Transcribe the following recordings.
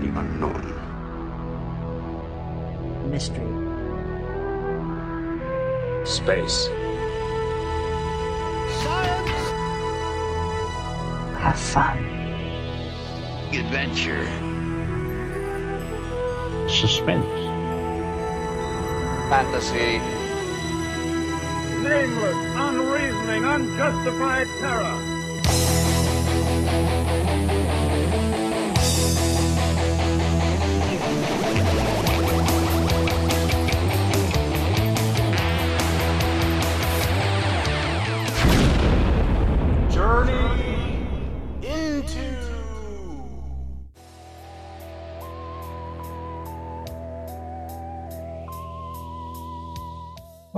the unknown. Mystery. Space. Have fun. Adventure. Suspense. Fantasy. nameless, unreasoning, unjustified terror.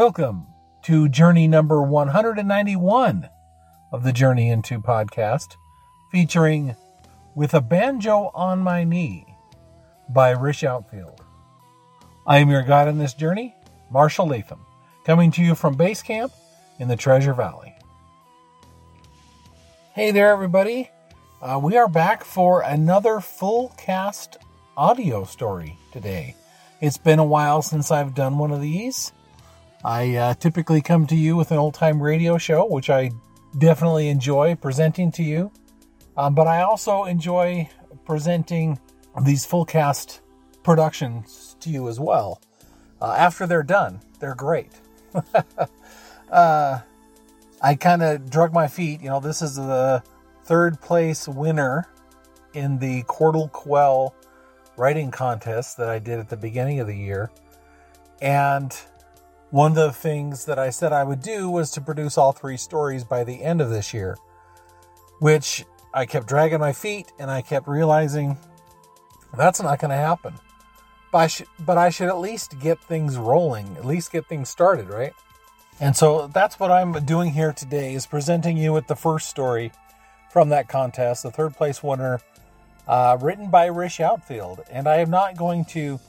Welcome to journey number 191 of the Journey Into podcast, featuring With a Banjo on My Knee by Rish Outfield. I am your guide on this journey, Marshal Latham, coming to you from base camp in the Treasure Valley. Hey there, everybody. Uh, we are back for another full cast audio story today. It's been a while since I've done one of these. I uh, typically come to you with an old time radio show, which I definitely enjoy presenting to you. Um, but I also enjoy presenting these full cast productions to you as well. Uh, after they're done, they're great. uh, I kind of drug my feet. You know, this is the third place winner in the Quordle Quell writing contest that I did at the beginning of the year. And one of the things that I said I would do was to produce all three stories by the end of this year, which I kept dragging my feet and I kept realizing that's not going to happen. But I, sh- but I should at least get things rolling, at least get things started, right? And so that's what I'm doing here today is presenting you with the first story from that contest, the third place winner, uh, written by Rish Outfield. And I am not going to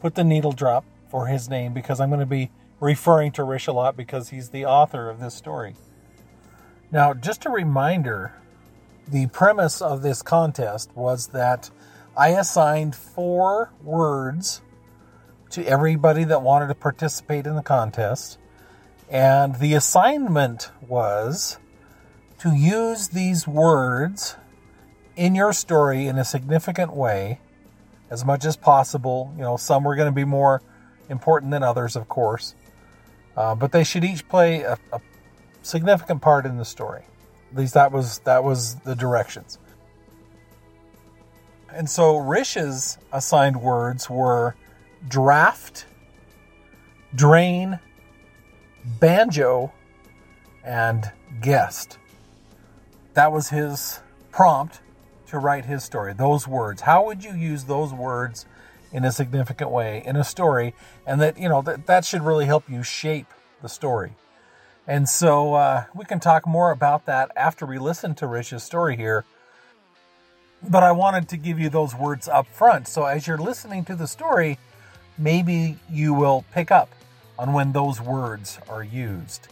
put the needle drop for his name because I'm going to be referring to Rish a lot because he's the author of this story. Now, just a reminder the premise of this contest was that I assigned four words to everybody that wanted to participate in the contest. And the assignment was to use these words in your story in a significant way as much as possible. You know, some were going to be more important than others, of course. Uh, but they should each play a, a significant part in the story. At least that was that was the directions. And so Rish's assigned words were draft, drain, banjo, and guest. That was his prompt to write his story. Those words. How would you use those words in a significant way in a story? And that, you know, that, that should really help you shape the story. And so uh, we can talk more about that after we listen to Rish's story here. But I wanted to give you those words up front. So as you're listening to the story, maybe you will pick up on when those words are used.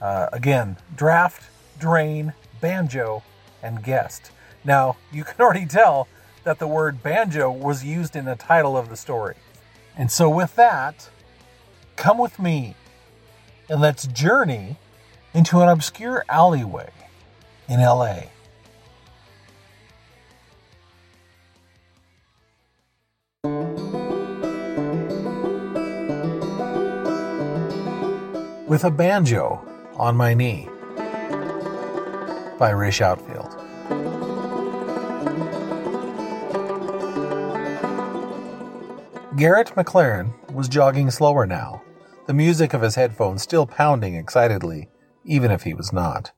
Uh, again, draft, drain, banjo, and guest. Now, you can already tell that the word banjo was used in the title of the story. And so, with that, come with me and let's journey into an obscure alleyway in LA. With a banjo on my knee by Rish Outfield. Garrett McClaren was jogging slower now, the music of his headphones still pounding excitedly, even if he was not.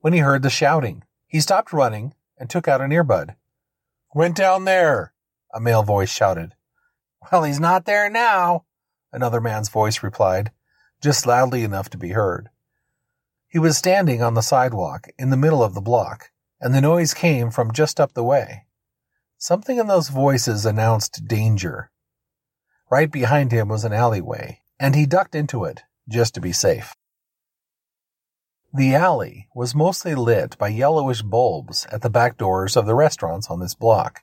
When he heard the shouting, he stopped running and took out an earbud. Went down there, a male voice shouted. Well, he's not there now, another man's voice replied, just loudly enough to be heard. He was standing on the sidewalk in the middle of the block, and the noise came from just up the way. Something in those voices announced danger. Right behind him was an alleyway, and he ducked into it just to be safe. The alley was mostly lit by yellowish bulbs at the back doors of the restaurants on this block.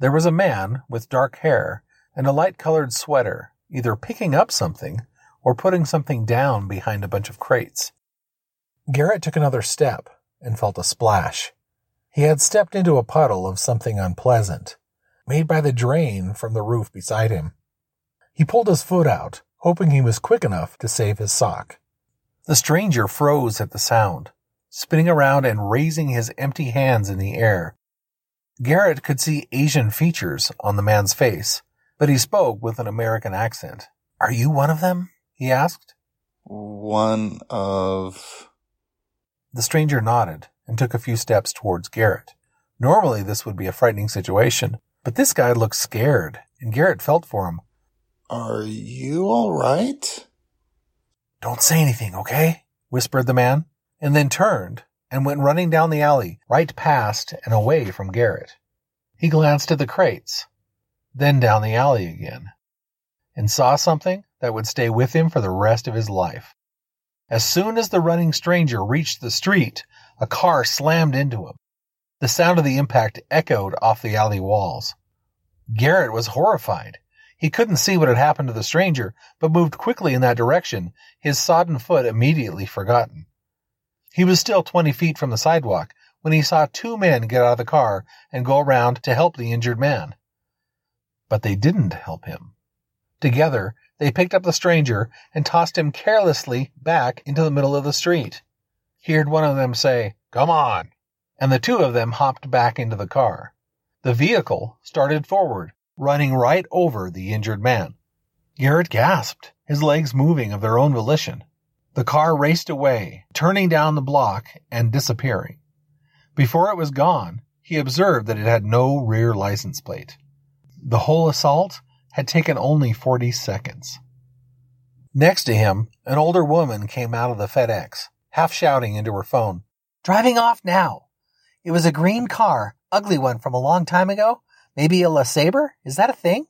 There was a man with dark hair and a light colored sweater, either picking up something or putting something down behind a bunch of crates. Garrett took another step and felt a splash. He had stepped into a puddle of something unpleasant, made by the drain from the roof beside him. He pulled his foot out, hoping he was quick enough to save his sock. The stranger froze at the sound, spinning around and raising his empty hands in the air. Garrett could see Asian features on the man's face, but he spoke with an American accent. Are you one of them? he asked. One of. The stranger nodded and took a few steps towards Garrett. Normally this would be a frightening situation, but this guy looked scared, and Garrett felt for him. Are you alright? Don't say anything, okay? whispered the man, and then turned and went running down the alley, right past and away from Garrett. He glanced at the crates, then down the alley again, and saw something that would stay with him for the rest of his life. As soon as the running stranger reached the street, a car slammed into him. The sound of the impact echoed off the alley walls. Garrett was horrified. He couldn't see what had happened to the stranger, but moved quickly in that direction, his sodden foot immediately forgotten. He was still twenty feet from the sidewalk when he saw two men get out of the car and go around to help the injured man. But they didn't help him. Together, they picked up the stranger and tossed him carelessly back into the middle of the street. He heard one of them say, Come on! And the two of them hopped back into the car. The vehicle started forward, running right over the injured man. Garrett gasped, his legs moving of their own volition. The car raced away, turning down the block and disappearing. Before it was gone, he observed that it had no rear license plate. The whole assault had taken only 40 seconds. Next to him, an older woman came out of the FedEx, half shouting into her phone, Driving off now! It was a green car, ugly one from a long time ago, Maybe a LeSabre? Is that a thing?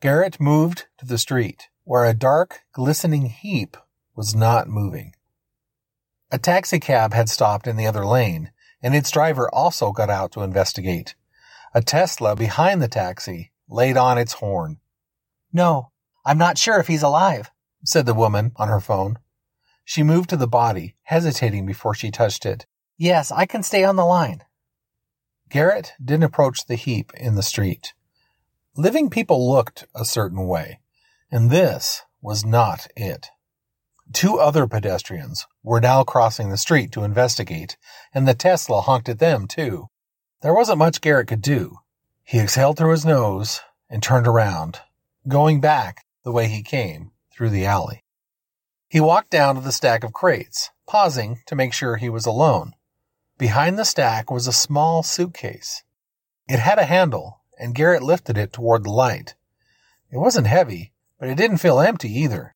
Garrett moved to the street, where a dark, glistening heap was not moving. A taxicab had stopped in the other lane, and its driver also got out to investigate. A Tesla behind the taxi laid on its horn. No, I'm not sure if he's alive, said the woman on her phone. She moved to the body, hesitating before she touched it. Yes, I can stay on the line. Garrett didn't approach the heap in the street. Living people looked a certain way, and this was not it. Two other pedestrians were now crossing the street to investigate, and the Tesla honked at them too. There wasn't much Garrett could do. He exhaled through his nose and turned around, going back the way he came through the alley. He walked down to the stack of crates, pausing to make sure he was alone. Behind the stack was a small suitcase. It had a handle, and Garrett lifted it toward the light. It wasn't heavy, but it didn't feel empty either.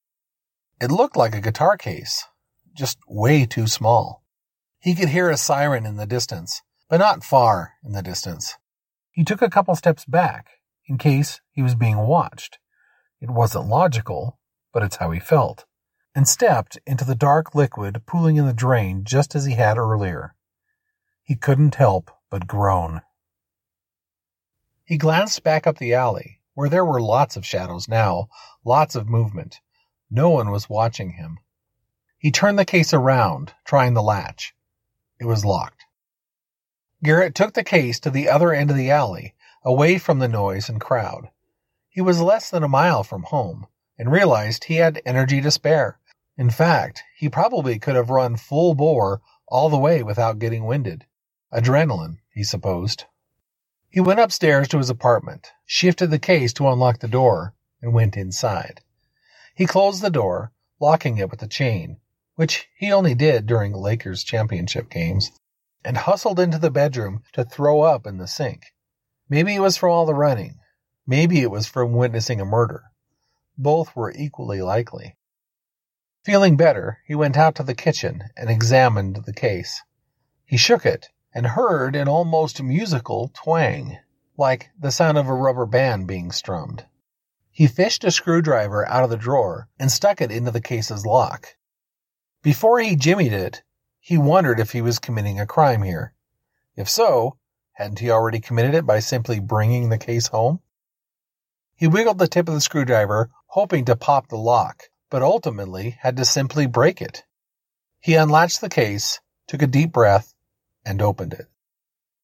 It looked like a guitar case, just way too small. He could hear a siren in the distance, but not far in the distance. He took a couple steps back, in case he was being watched. It wasn't logical, but it's how he felt, and stepped into the dark liquid pooling in the drain just as he had earlier. He couldn't help but groan. He glanced back up the alley, where there were lots of shadows now, lots of movement. No one was watching him. He turned the case around, trying the latch. It was locked. Garrett took the case to the other end of the alley, away from the noise and crowd. He was less than a mile from home, and realized he had energy to spare. In fact, he probably could have run full bore all the way without getting winded. Adrenaline, he supposed. He went upstairs to his apartment, shifted the case to unlock the door, and went inside. He closed the door, locking it with a chain, which he only did during Lakers championship games, and hustled into the bedroom to throw up in the sink. Maybe it was from all the running. Maybe it was from witnessing a murder. Both were equally likely. Feeling better, he went out to the kitchen and examined the case. He shook it and heard an almost musical twang, like the sound of a rubber band being strummed. He fished a screwdriver out of the drawer and stuck it into the case's lock. Before he jimmied it, he wondered if he was committing a crime here. If so, Hadn't he already committed it by simply bringing the case home? He wiggled the tip of the screwdriver, hoping to pop the lock, but ultimately had to simply break it. He unlatched the case, took a deep breath, and opened it.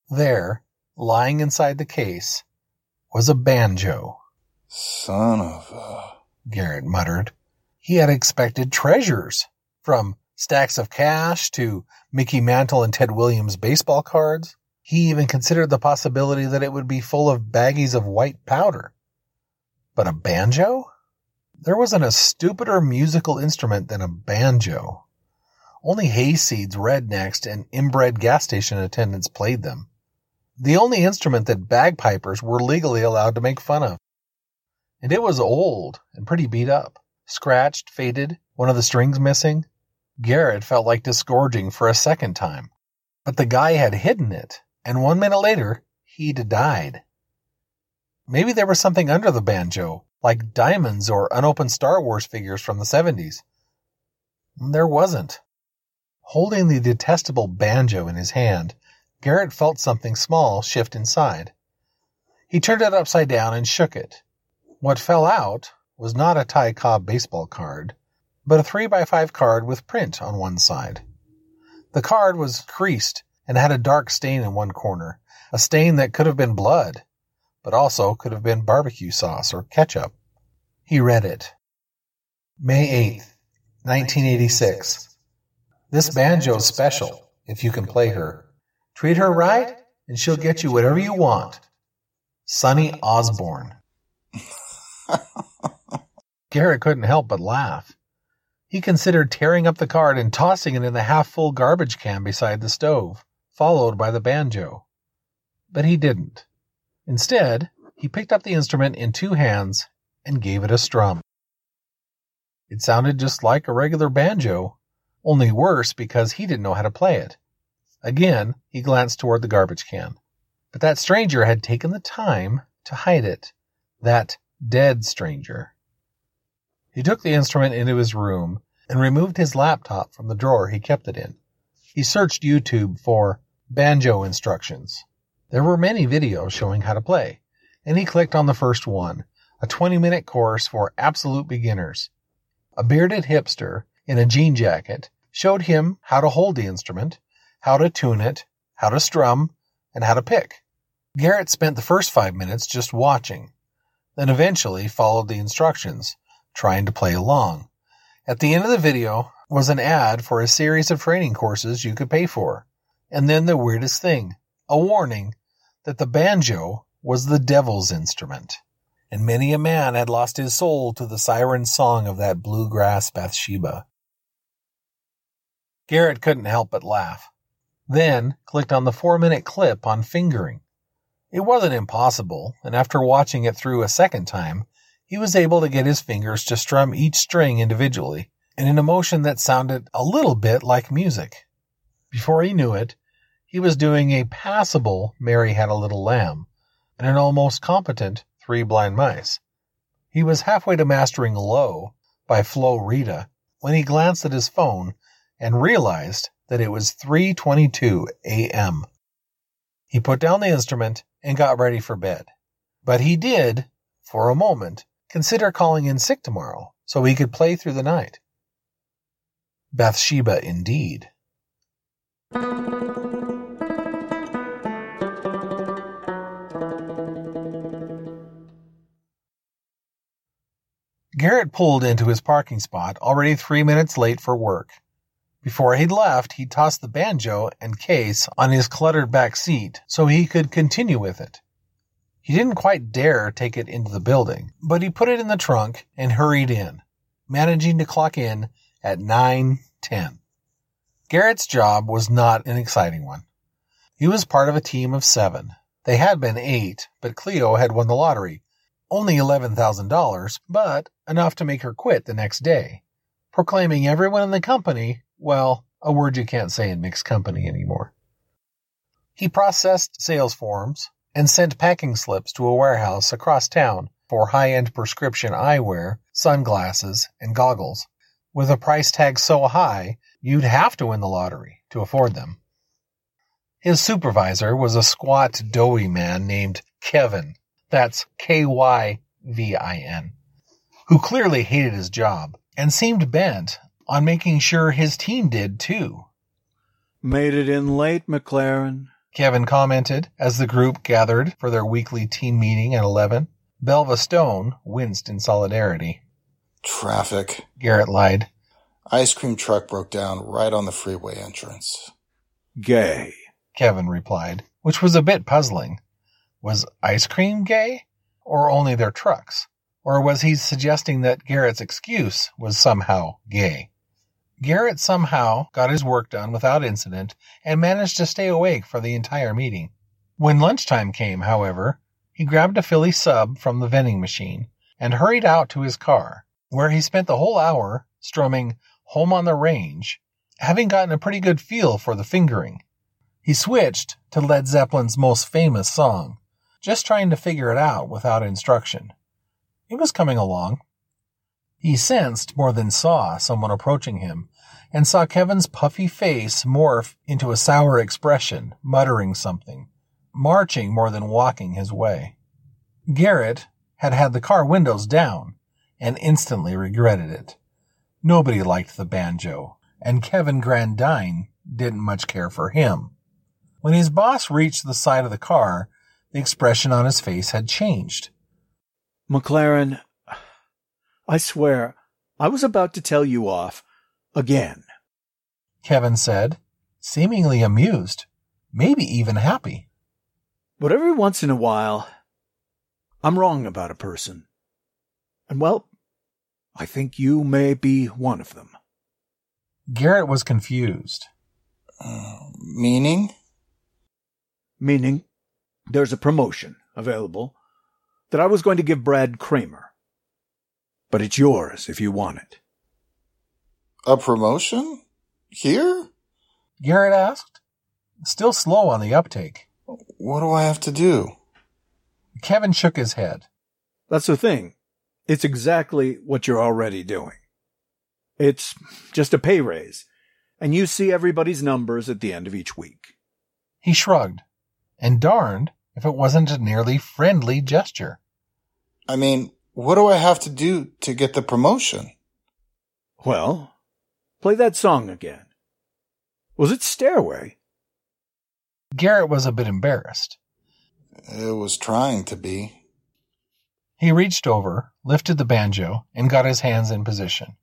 There, lying inside the case, was a banjo. Son of a. Garrett muttered. He had expected treasures, from stacks of cash to Mickey Mantle and Ted Williams baseball cards. He even considered the possibility that it would be full of baggies of white powder. But a banjo? There wasn't a stupider musical instrument than a banjo. Only hayseeds, rednecks, and inbred gas station attendants played them. The only instrument that bagpipers were legally allowed to make fun of. And it was old and pretty beat up. Scratched, faded, one of the strings missing. Garrett felt like disgorging for a second time. But the guy had hidden it and one minute later, he'd died. Maybe there was something under the banjo, like diamonds or unopened Star Wars figures from the 70s. There wasn't. Holding the detestable banjo in his hand, Garrett felt something small shift inside. He turned it upside down and shook it. What fell out was not a Ty Cobb baseball card, but a 3 by 5 card with print on one side. The card was creased and had a dark stain in one corner, a stain that could have been blood, but also could have been barbecue sauce or ketchup. He read it. May 8th, 1986. This banjo's special, if you can play her. Treat her right, and she'll get you whatever you want. Sonny Osborne. Garrett couldn't help but laugh. He considered tearing up the card and tossing it in the half full garbage can beside the stove followed by the banjo. But he didn't. Instead, he picked up the instrument in two hands and gave it a strum. It sounded just like a regular banjo, only worse because he didn't know how to play it. Again, he glanced toward the garbage can. But that stranger had taken the time to hide it. That dead stranger. He took the instrument into his room and removed his laptop from the drawer he kept it in. He searched YouTube for banjo instructions. There were many videos showing how to play, and he clicked on the first one, a 20 minute course for absolute beginners. A bearded hipster in a jean jacket showed him how to hold the instrument, how to tune it, how to strum, and how to pick. Garrett spent the first five minutes just watching, then eventually followed the instructions, trying to play along. At the end of the video was an ad for a series of training courses you could pay for. And then the weirdest thing a warning that the banjo was the devil's instrument. And many a man had lost his soul to the siren song of that bluegrass Bathsheba. Garrett couldn't help but laugh. Then clicked on the four minute clip on fingering. It wasn't impossible, and after watching it through a second time, he was able to get his fingers to strum each string individually in an emotion that sounded a little bit like music. Before he knew it, he was doing a passable Mary Had a Little Lamb and an almost competent Three Blind Mice. He was halfway to mastering Low by Flo Rida when he glanced at his phone and realized that it was 3:22 a.m. He put down the instrument and got ready for bed. But he did, for a moment, consider calling in sick tomorrow so he could play through the night. Bathsheba indeed. Garrett pulled into his parking spot, already three minutes late for work. Before he'd left, he tossed the banjo and case on his cluttered back seat so he could continue with it. He didn't quite dare take it into the building, but he put it in the trunk and hurried in, managing to clock in at 9:10. Garrett's job was not an exciting one. He was part of a team of seven. They had been eight, but Cleo had won the lottery. Only $11,000, but enough to make her quit the next day, proclaiming everyone in the company, well, a word you can't say in mixed company anymore. He processed sales forms and sent packing slips to a warehouse across town for high-end prescription eyewear, sunglasses, and goggles, with a price tag so high You'd have to win the lottery to afford them. His supervisor was a squat, doughy man named Kyvin. That's K-Y-V-I-N, who clearly hated his job and seemed bent on making sure his team did too. Made it in late, McClaren. Kyvin commented as the group gathered for their weekly team meeting at 11. Belva Stone winced in solidarity. Traffic. Garrett lied. Ice cream truck broke down right on the freeway entrance. Gay. Kyvin replied, which was a bit puzzling. Was ice cream gay? Or only their trucks? Or was he suggesting that Garrett's excuse was somehow gay? Garrett somehow got his work done without incident and managed to stay awake for the entire meeting. When lunchtime came, however, he grabbed a Philly sub from the vending machine and hurried out to his car, where he spent the whole hour strumming Home on the Range, having gotten a pretty good feel for the fingering. He switched to Led Zeppelin's most famous song, just trying to figure it out without instruction. It was coming along. He sensed more than saw someone approaching him and saw Kyvin's puffy face morph into a sour expression, muttering something, marching more than walking his way. Garrett had had the car windows down and instantly regretted it. Nobody liked the banjo, and Kyvin Grandine didn't much care for him. When his boss reached the side of the car, the expression on his face had changed. McClaren, I swear, I was about to tell you off again. Kyvin said, seemingly amused, maybe even happy. But every once in a while, I'm wrong about a person. And well, I think you may be one of them. Garrett was confused. Uh, meaning? Meaning, there's a promotion available that I was going to give Brad Kramer. But it's yours if you want it. A promotion? Here? Garrett asked, still slow on the uptake. What do I have to do? Kyvin shook his head. That's the thing. It's exactly what you're already doing. It's just a pay raise, and you see everybody's numbers at the end of each week. He shrugged, and darned if it wasn't a nearly friendly gesture. I mean, what do I have to do to get the promotion? Well, play that song again. Was it Stairway? Garrett was a bit embarrassed. It was trying to be. He reached over, lifted the banjo, and got his hands in position.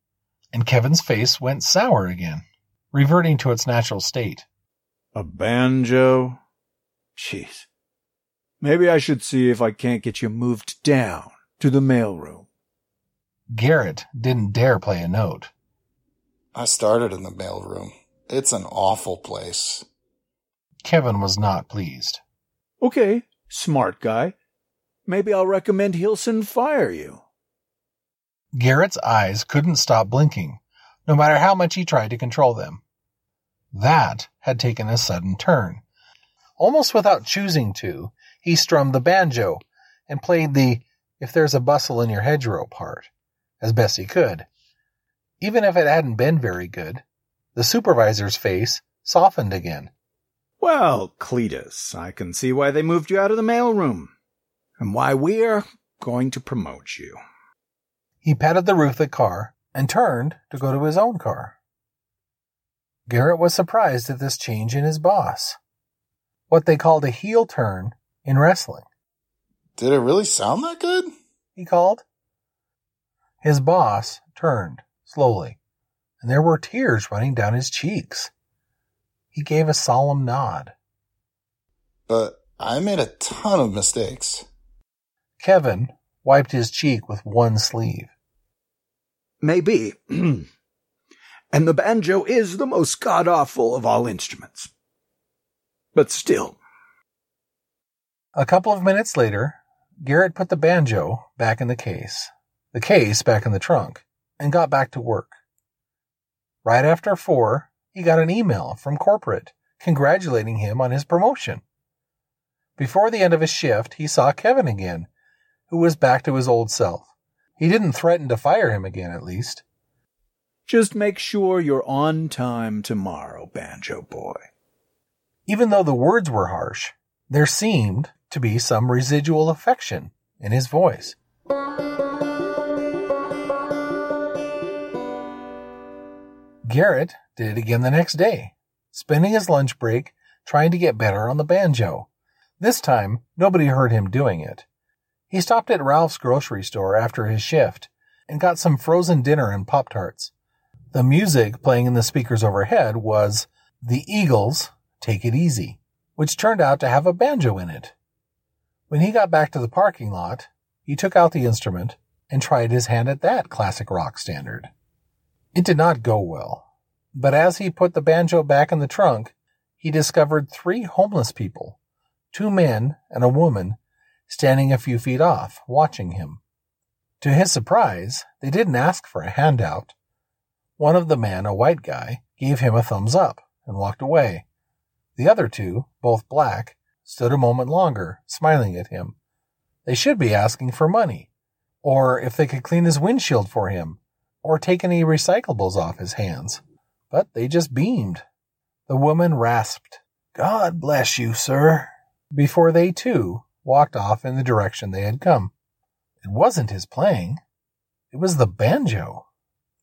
And Kyvin's face went sour again, reverting to its natural state. A banjo? Jeez. Maybe I should see if I can't get you moved down to the mailroom. Garrett didn't dare play a note. I started in the mailroom. It's an awful place. Kyvin was not pleased. Okay, smart guy. Maybe I'll recommend Hickson fire you. Garrett's eyes couldn't stop blinking, no matter how much he tried to control them. That had taken a sudden turn. Almost without choosing to, he strummed the banjo and played the If There's a Bustle in Your Hedgerow part as best he could. Even if it hadn't been very good, the supervisor's face softened again. Well, Cletus, I can see why they moved you out of the mailroom and why we're going to promote you. He patted the roof of the car and turned to go to his own car. Garrett was surprised at this change in his boss. What they called a heel turn in wrestling. Did it really sound that good? He called. His boss turned slowly, and there were tears running down his cheeks. He gave a solemn nod. But I made a ton of mistakes. Kyvin wiped his cheek with one sleeve. Maybe. and the banjo is the most god awful of all instruments. But still. A couple of minutes later, Garrett put the banjo back in the case, the case back in the trunk, and got back to work. Right after four, he got an email from corporate congratulating him on his promotion. Before the end of his shift, he saw Kyvin again, who was back to his old self. He didn't threaten to fire him again, at least. Just make sure you're on time tomorrow, Banjo Boy. Even though the words were harsh, there seemed to be some residual affection in his voice. Garrett did it again the next day, spending his lunch break trying to get better on the banjo. This time, nobody heard him doing it. He stopped at Ralph's grocery store after his shift and got some frozen dinner and Pop Tarts. The music playing in the speakers overhead was The Eagles' Take It Easy, which turned out to have a banjo in it. When he got back to the parking lot, he took out the instrument and tried his hand at that classic rock standard. It did not go well, but as he put the banjo back in the trunk, he discovered three homeless people, two men and a woman, standing a few feet off, watching him. To his surprise, they didn't ask for a handout. One of the men, a white guy, gave him a thumbs up and walked away. The other two, both black, stood a moment longer, smiling at him. They should be asking for money, or if they could clean his windshield for him, or take any recyclables off his hands. But they just beamed. The woman rasped, God bless you, sir, before they too walked off in the direction they had come. It wasn't his playing. It was the banjo.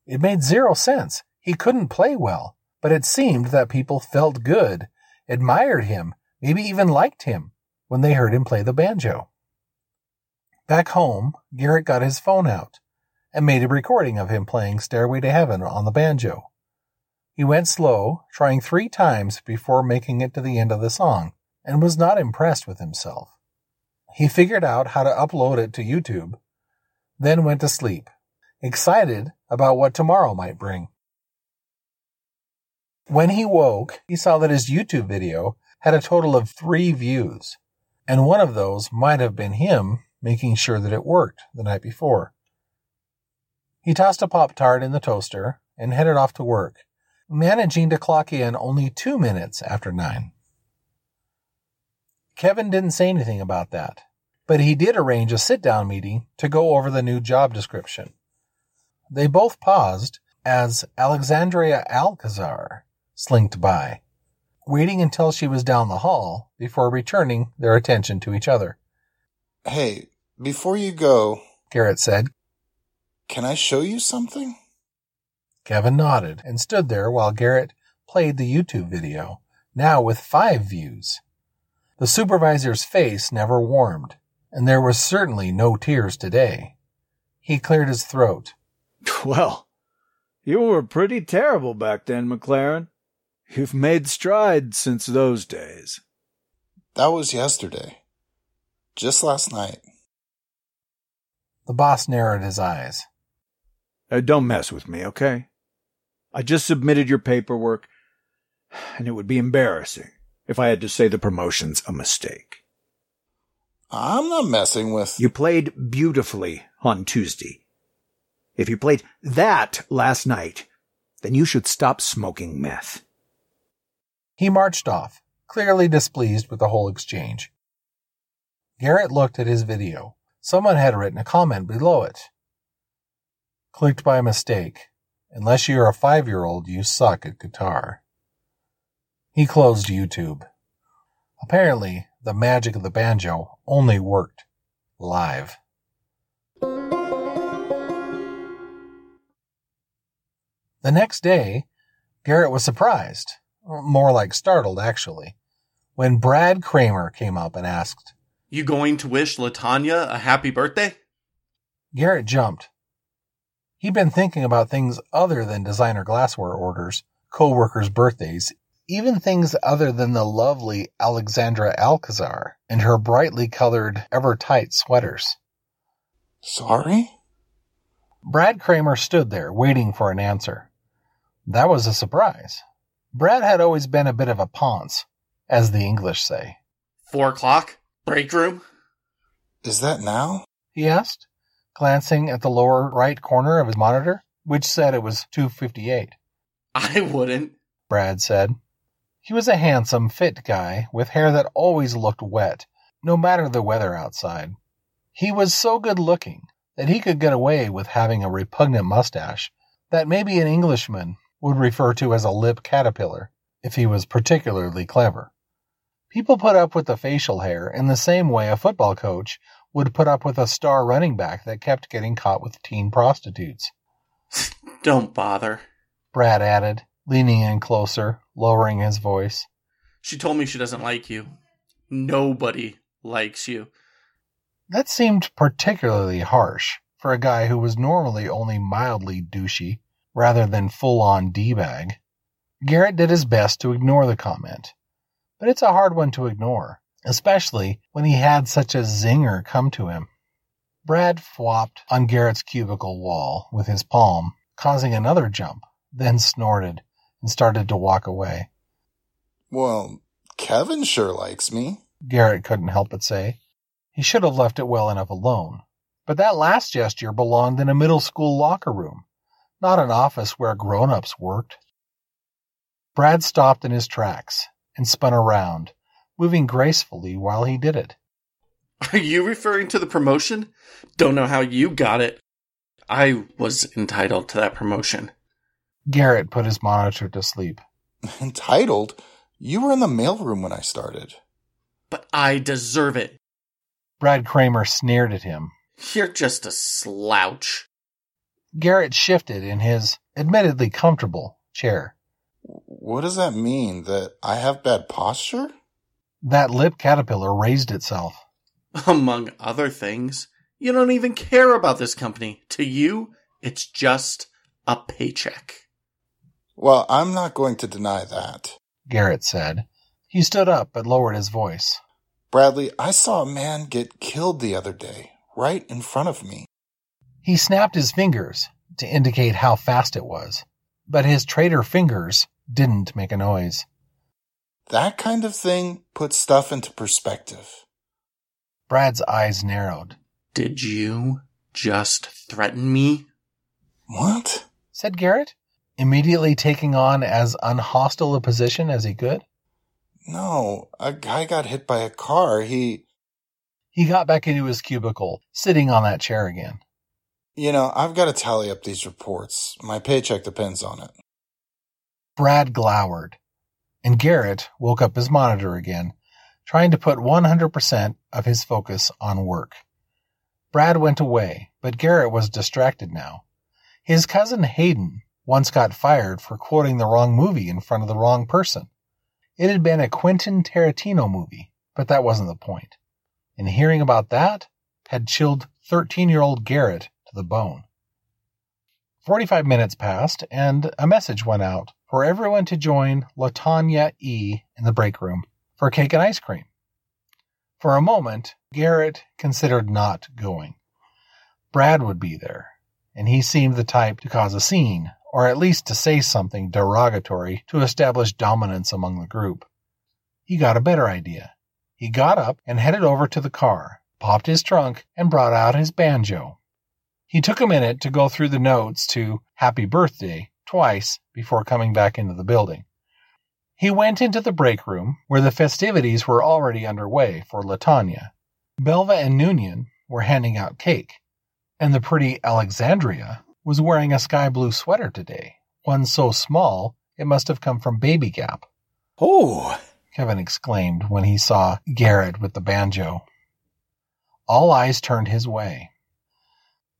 It made zero sense. He couldn't play well, but it seemed that people felt good, admired him, maybe even liked him when they heard him play the banjo. Back home, Garrett got his phone out and made a recording of him playing Stairway to Heaven on the banjo. He went slow, trying three times before making it to the end of the song, and was not impressed with himself. He figured out how to upload it to YouTube, then went to sleep, excited about what tomorrow might bring. When he woke, he saw that his YouTube video had a total of three views, and one of those might have been him making sure that it worked the night before. He tossed a Pop Tart in the toaster and headed off to work, managing to clock in only two minutes after nine. Kyvin didn't say anything about that, but he did arrange a sit down meeting to go over the new job description. They both paused as Alexandria Alcazar slinked by, waiting until she was down the hall before returning their attention to each other. Hey, before you go, Garrett said. Can I show you something? Kyvin nodded and stood there while Garrett played the YouTube video, now with five views. The supervisor's face never warmed, and there was certainly no tears today. He cleared his throat. Well, you were pretty terrible back then, McClaren. You've made strides since those days. That was yesterday. Just last night. The boss narrowed his eyes. Uh, don't mess with me, okay? I just submitted your paperwork, and it would be embarrassing if I had to say the promotion's a mistake. I'm not messing with. You played beautifully on Tuesday. If you played that last night, then you should stop smoking meth. He marched off, clearly displeased with the whole exchange. Garrett looked at his video. Someone had written a comment below it. Clicked by mistake. Unless you're a five year old, you suck at guitar. He closed YouTube. Apparently, the magic of the banjo only worked live. The next day, Garrett was surprised, more like startled actually, when Brad Kramer came up and asked, You going to wish LaTonya a happy birthday? Garrett jumped. He'd been thinking about things other than designer glassware orders, co-workers' birthdays, even things other than the lovely Alexandra Alcazar and her brightly colored, ever tight sweaters. Sorry? Brad Kramer stood there waiting for an answer. That was a surprise. Brad had always been a bit of a ponce, as the English say. Four o'clock? Break room? Is that now? He asked, glancing at the lower right corner of his monitor, which said it was 258. I wouldn't. Brad said. He was a handsome, fit guy with hair that always looked wet, no matter the weather outside. He was so good looking that he could get away with having a repugnant mustache that maybe an Englishman would refer to as a lip caterpillar if he was particularly clever. People put up with the facial hair in the same way a football coach would put up with a star running back that kept getting caught with teen prostitutes. Don't bother. Brad added, leaning in closer, lowering his voice. She told me she doesn't like you. Nobody likes you. That seemed particularly harsh for a guy who was normally only mildly douchey rather than full on D bag. Garrett did his best to ignore the comment, but it's a hard one to ignore, especially when he had such a zinger come to him. Brad flopped on Garrett's cubicle wall with his palm, causing another jump, then snorted and started to walk away. Well, Kyvin sure likes me. Garrett couldn't help but say. He should have left it well enough alone. But that last gesture belonged in a middle school locker room, not an office where grown ups worked. Brad stopped in his tracks and spun around, moving gracefully while he did it. Are you referring to the promotion? Don't know how you got it. I was entitled to that promotion. Garrett put his monitor to sleep. Entitled? You were in the mailroom when I started. But I deserve it. Brad Kramer sneered at him. You're just a slouch. Garrett shifted in his admittedly comfortable chair. What does that mean? That I have bad posture? That lip caterpillar raised itself. Among other things, you don't even care about this company. To you, it's just a paycheck. Well, I'm not going to deny that. Garrett said. He stood up but lowered his voice. Bradley, I saw a man get killed the other day, right in front of me. He snapped his fingers to indicate how fast it was, but his traitor fingers didn't make a noise. That kind of thing puts stuff into perspective. Brad's eyes narrowed. Did you just threaten me? What? said Garrett, immediately taking on as unhostile a position as he could. No, a guy got hit by a car. He. He got back into his cubicle, sitting on that chair again. You know, I've got to tally up these reports. My paycheck depends on it. Brad glowered, and Garrett woke up his monitor again, trying to put 100% of his focus on work. Brad went away, but Garrett was distracted now. His cousin Hayden once got fired for quoting the wrong movie in front of the wrong person. It had been a Quentin Tarantino movie, but that wasn't the point. And hearing about that had chilled 13 year old Garrett to the bone. 45 minutes passed, and a message went out for everyone to join LaTonya E in the break room for cake and ice cream. For a moment, Garrett considered not going. Brad would be there, and he seemed the type to cause a scene, or at least to say something derogatory to establish dominance among the group. He got a better idea. He got up and headed over to the car, popped his trunk, and brought out his banjo. He took a minute to go through the notes to Happy Birthday twice before coming back into the building. He went into the break room where the festivities were already underway for LaTonya. Belva and Noonian were handing out cake, and the pretty Alexandria was wearing a sky blue sweater today, one so small it must have come from Baby Gap. Oh, Kyvin exclaimed when he saw Garrett with the banjo. All eyes turned his way.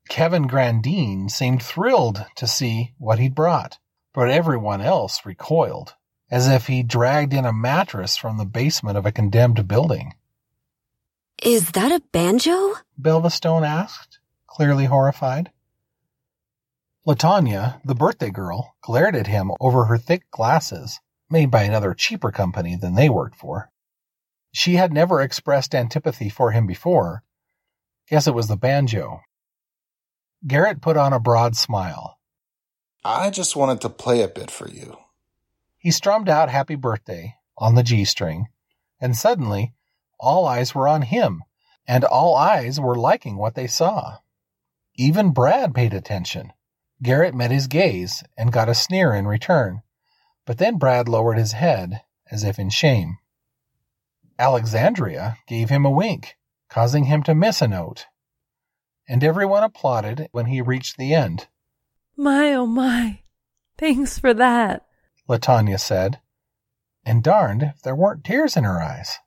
Kyvin Grandine seemed thrilled to see what he'd brought, but everyone else recoiled, as if he dragged in a mattress from the basement of a condemned building. Is that a banjo? Belva Stone asked, clearly horrified. LaTonya, the birthday girl, glared at him over her thick glasses, made by another cheaper company than they worked for. She had never expressed antipathy for him before. Guess it was the banjo. Garrett put on a broad smile. I just wanted to play a bit for you. He strummed out Happy Birthday on the G string, and suddenly all eyes were on him, and all eyes were liking what they saw. Even Brad paid attention. Garrett met his gaze and got a sneer in return, but then Brad lowered his head as if in shame. Alexandria gave him a wink, causing him to miss a note, and everyone applauded when he reached the end. My oh my. Thanks for that. LaTonya said, And darned if there weren't tears in her eyes.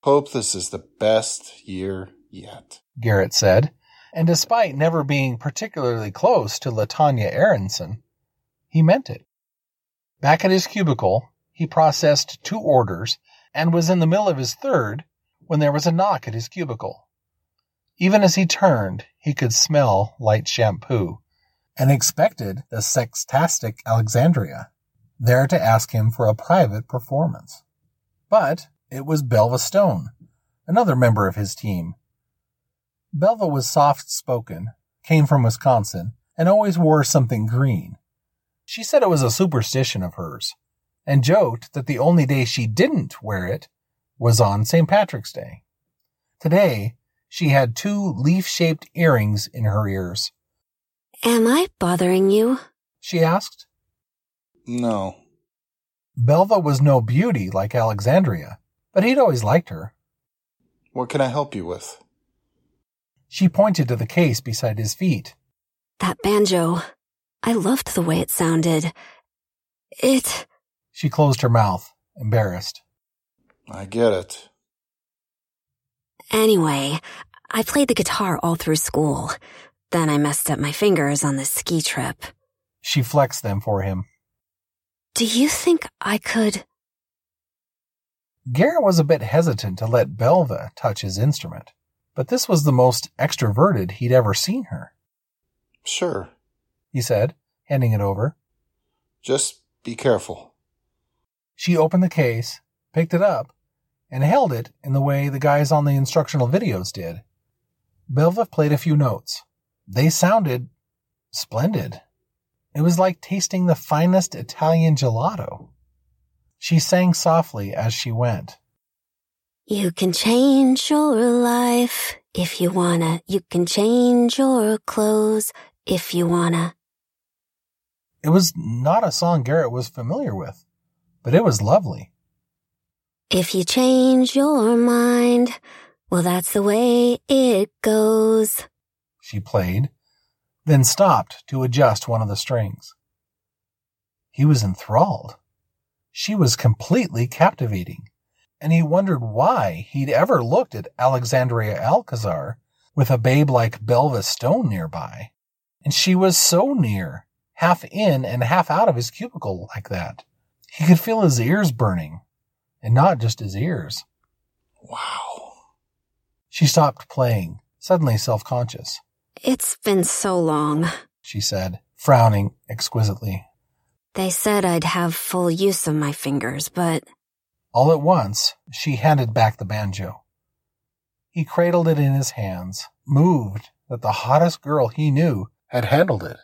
Hope this is the best year yet. Garrett said, and despite never being particularly close to LaTonya Erinsen, he meant it. Back at his cubicle, he processed two orders and was in the middle of his third when there was a knock at his cubicle. Even as he turned, he could smell light shampoo and expected the sextastic Alexandria there to ask him for a private performance. But it was Belva Stone, another member of his team. Belva was soft spoken, came from Wisconsin, and always wore something green. She said it was a superstition of hers, and joked that the only day she didn't wear it was on St. Patrick's Day. Today, she had two leaf shaped earrings in her ears. Am I bothering you? She asked. No. Belva was no beauty like Alexandria, but he'd always liked her. What can I help you with? She pointed to the case beside his feet. That banjo. I loved the way it sounded. It. She closed her mouth, embarrassed. I get it. Anyway, I played the guitar all through school. Then I messed up my fingers on this ski trip. She flexed them for him. Do you think I could? Garrett was a bit hesitant to let Belva touch his instrument, but this was the most extroverted he'd ever seen her. Sure. He said, handing it over. Just be careful. She opened the case, picked it up, and held it in the way the guys on the instructional videos did. Belva played a few notes. They sounded splendid. It was like tasting the finest Italian gelato. She sang softly as she went. You can change your life if you wanna. You can change your clothes if you wanna. It was not a song Garrett was familiar with, but it was lovely. If you change your mind, well, that's the way it goes. She played, then stopped to adjust one of the strings. He was enthralled. She was completely captivating, and he wondered why he'd ever looked at Alexandria Alcazar with a babe like Belva Stone nearby. And she was so near, half in and half out of his cubicle like that. He could feel his ears burning, and not just his ears. Wow. She stopped playing, suddenly self conscious. It's been so long. She said, frowning exquisitely. They said I'd have full use of my fingers, but. All at once, she handed back the banjo. He cradled it in his hands, moved that the hottest girl he knew had handled it.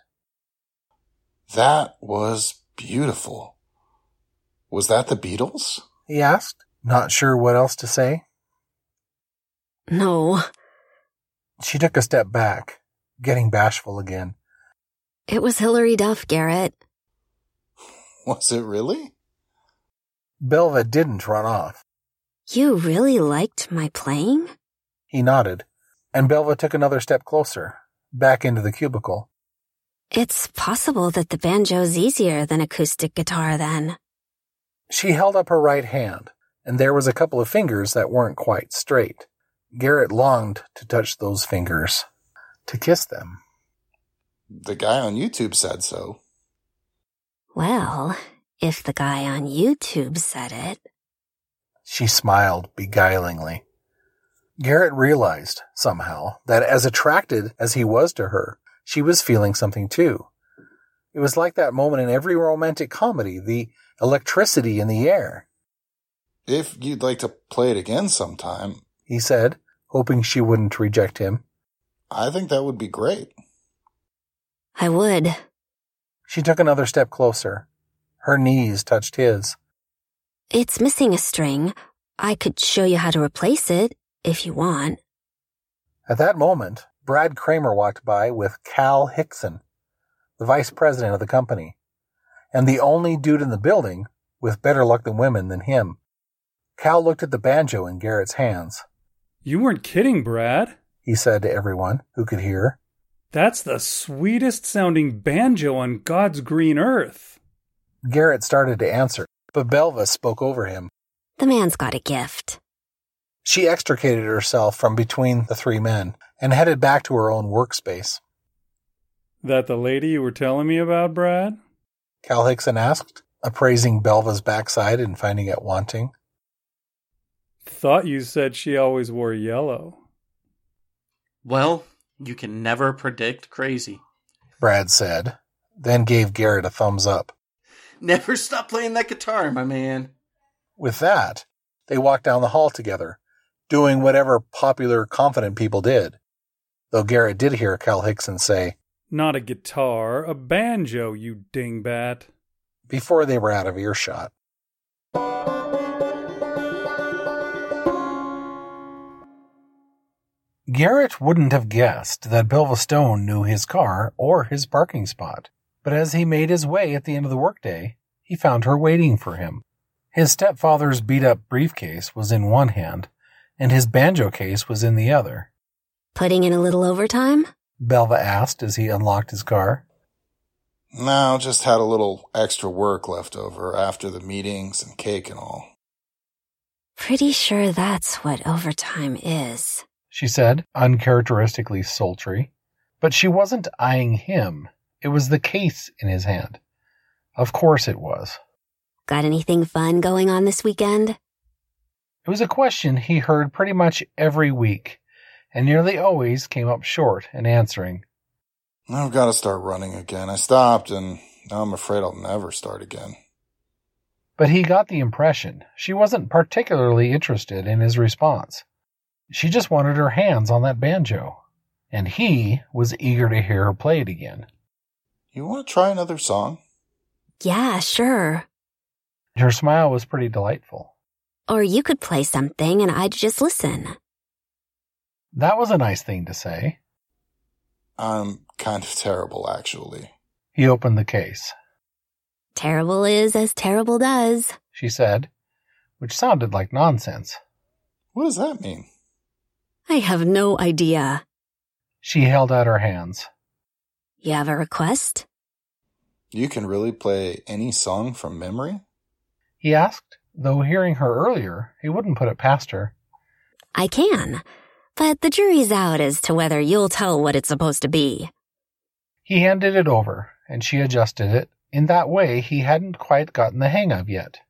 That was beautiful. Was that the Beatles? He asked, not sure what else to say. No. She took a step back, getting bashful again. It was Hilary Duff, Garrett. Was it really? Belva didn't run off. You really liked my playing? He nodded, and Belva took another step closer, back into the cubicle. It's possible that the banjo's easier than acoustic guitar then. She held up her right hand, and there was a couple of fingers that weren't quite straight. Garrett longed to touch those fingers, to kiss them. The guy on YouTube said so. Well, if the guy on YouTube said it. She smiled beguilingly. Garrett realized, somehow, that as attracted as he was to her, she was feeling something too. It was like that moment in every romantic comedy, the electricity in the air. If you'd like to play it again sometime, he said, hoping she wouldn't reject him. I think that would be great. I would. She took another step closer. Her knees touched his. It's missing a string. I could show you how to replace it, if you want. At that moment, Brad Kramer walked by with Cal Hickson, the vice president of the company, and the only dude in the building with better luck than women than him. Cal looked at the banjo in Garrett's hands. You weren't kidding, Brad, he said to everyone who could hear. That's the sweetest sounding banjo on God's green earth. Garrett started to answer, But Belva spoke over him. The man's got a gift. She extricated herself from between the three men and headed back to her own workspace. That the lady you were telling me about, Brad? Cal Hickson asked, appraising Belva's backside and finding it wanting. Thought you said she always wore yellow. Well, you can never predict crazy. Brad said, then gave Garrett a thumbs up. Never stop playing that guitar, my man. With that, they walked down the hall together, doing whatever popular, confident people did. Though Garrett did hear Cal Hickson say, Not a guitar, a banjo, you dingbat. before they were out of earshot. Garrett wouldn't have guessed that Belva Stone knew his car or his parking spot, but as he made his way at the end of the workday, he found her waiting for him. His stepfather's beat up briefcase was in one hand, and his banjo case was in the other. Putting in a little overtime? Belva asked as he unlocked his car. No, just had a little extra work left over after the meetings and cake and all. Pretty sure that's what overtime is. she said, uncharacteristically sultry. But she wasn't eyeing him. It was the case in his hand. Of course it was. Got anything fun going on this weekend? It was a question he heard pretty much every week, and nearly always came up short in answering. I've got to start running again. I stopped and now I'm afraid I'll never start again. But he got the impression she wasn't particularly interested in his response. She just wanted her hands on that banjo, and he was eager to hear her play it again. You want to try another song? Yeah, sure. Her smile was pretty delightful. Or you could play something and I'd just listen. That was a nice thing to say. I'm kind of terrible, actually. He opened the case. Terrible is as terrible does. she said, which sounded like nonsense. What does that mean? I have no idea. She held out her hands. You have a request? You can really play any song from memory? He asked, though hearing her earlier, he wouldn't put it past her. I can, but the jury's out as to whether you'll tell what it's supposed to be. He handed it over, and she adjusted it in that way he hadn't quite gotten the hang of yet.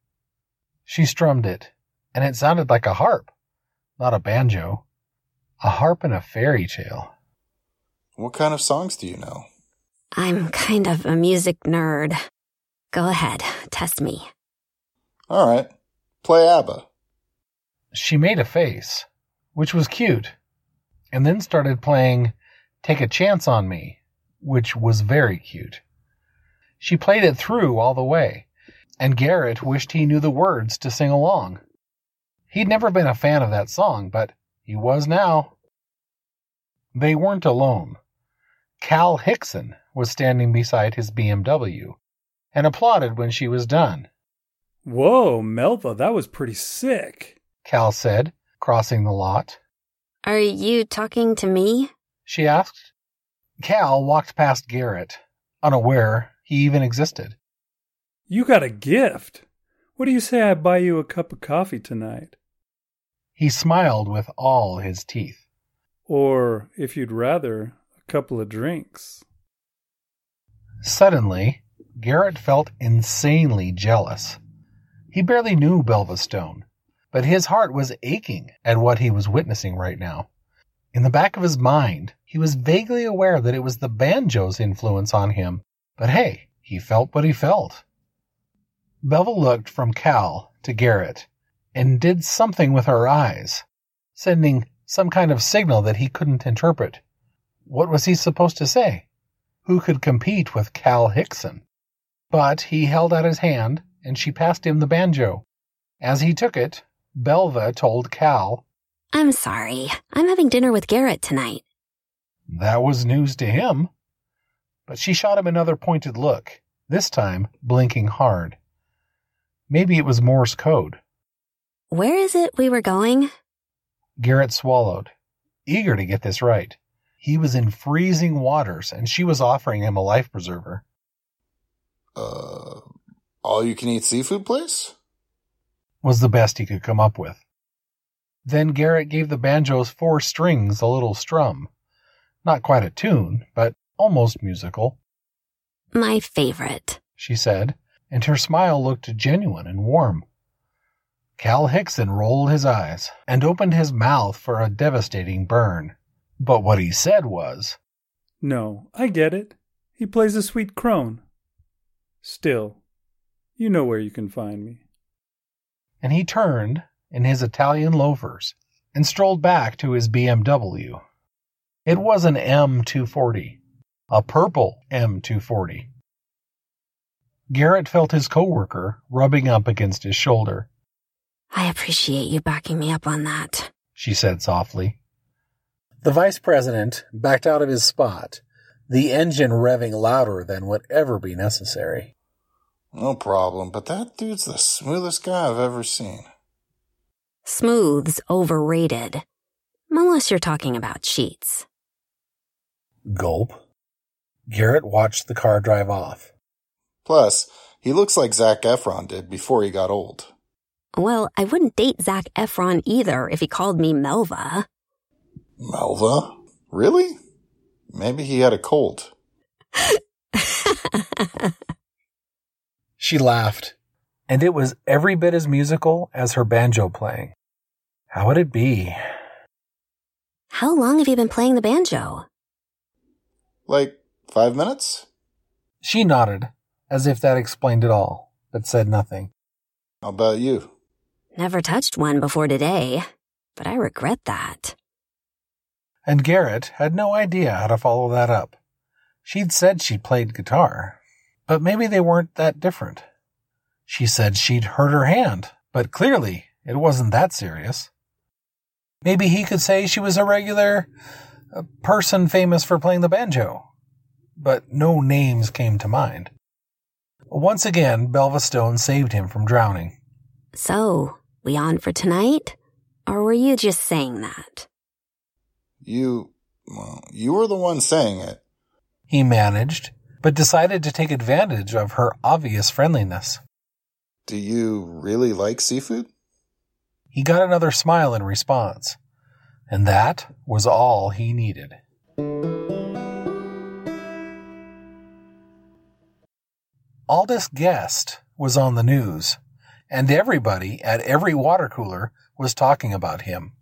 She strummed it, and it sounded like a harp, not a banjo. A harp in a fairy tale. What kind of songs do you know? I'm kind of a music nerd. Go ahead, test me. All right. Play ABBA. She made a face, which was cute, and then started playing Take a Chance on Me, which was very cute. She played it through all the way, and Garrett wished he knew the words to sing along. He'd never been a fan of that song, but he was now. They weren't alone. Cal Hickson was standing beside his BMW and applauded when she was done. Whoa, Melva, that was pretty sick. Cal said, crossing the lot. Are you talking to me? She asked. Cal walked past Garrett, unaware he even existed. You got a gift. What do you say I buy you a cup of coffee tonight? He smiled with all his teeth. Or, if you'd rather, a couple of drinks. Suddenly, Garrett felt insanely jealous. He barely knew Belva Stone, but his heart was aching at what he was witnessing right now. In the back of his mind, he was vaguely aware that it was the banjo's influence on him, but hey, he felt what he felt. Belva looked from Cal to Garrett and did something with her eyes, sending some kind of signal that he couldn't interpret. What was he supposed to say? Who could compete with Cal Hickson? But he held out his hand, and she passed him the banjo. As he took it, Belva told Cal I'm sorry. I'm having dinner with Garrett tonight. that was news to him. But she shot him another pointed look, this time blinking hard. Maybe it was Morse code. Where is it we were going? Garrett swallowed, eager to get this right. He was in freezing waters, and she was offering him a life preserver. Uh, all you can eat seafood place? Was the best he could come up with. Then Garrett gave the banjo's four strings a little strum. Not quite a tune, but almost musical. My favorite, she said, and her smile looked genuine and warm. Cal Hickson rolled his eyes and opened his mouth for a devastating burn. But what he said was, No, I get it. He plays a sweet crone. Still, you know where you can find me. And he turned in his Italian loafers and strolled back to his BMW. It was an M240, a purple M240. Garrett felt his coworker rubbing up against his shoulder. I appreciate you backing me up on that, she said softly. The vice president backed out of his spot, the engine revving louder than would ever be necessary. No problem, but that dude's the smoothest guy I've ever seen. Smooth's overrated. Unless you're talking about cheats. Gulp. Garrett watched the car drive off. Plus, he looks like Zac Efron did before he got old. Well, I wouldn't date Zac Efron either if he called me Melva. Melva? Really? Maybe he had a cold. she laughed, and it was every bit as musical as her banjo playing. How would it be? How long have you been playing the banjo? Like five minutes? She nodded, as if that explained it all, but said nothing. How about you? Never touched one before today, but I regret that. And Garrett had no idea how to follow that up. She'd said she played guitar, but maybe they weren't that different. She said she'd hurt her hand, but clearly it wasn't that serious. Maybe he could say she was a regular a person famous for playing the banjo, but no names came to mind. Once again, Belva Stone saved him from drowning. So, we on for tonight? Or were you just saying that? You, well, you were the one saying it. He managed, but decided to take advantage of her obvious friendliness. Do you really like seafood? He got another smile in response, and that was all he needed. Aldous Guest was on the news, and everybody at every water cooler was talking about him.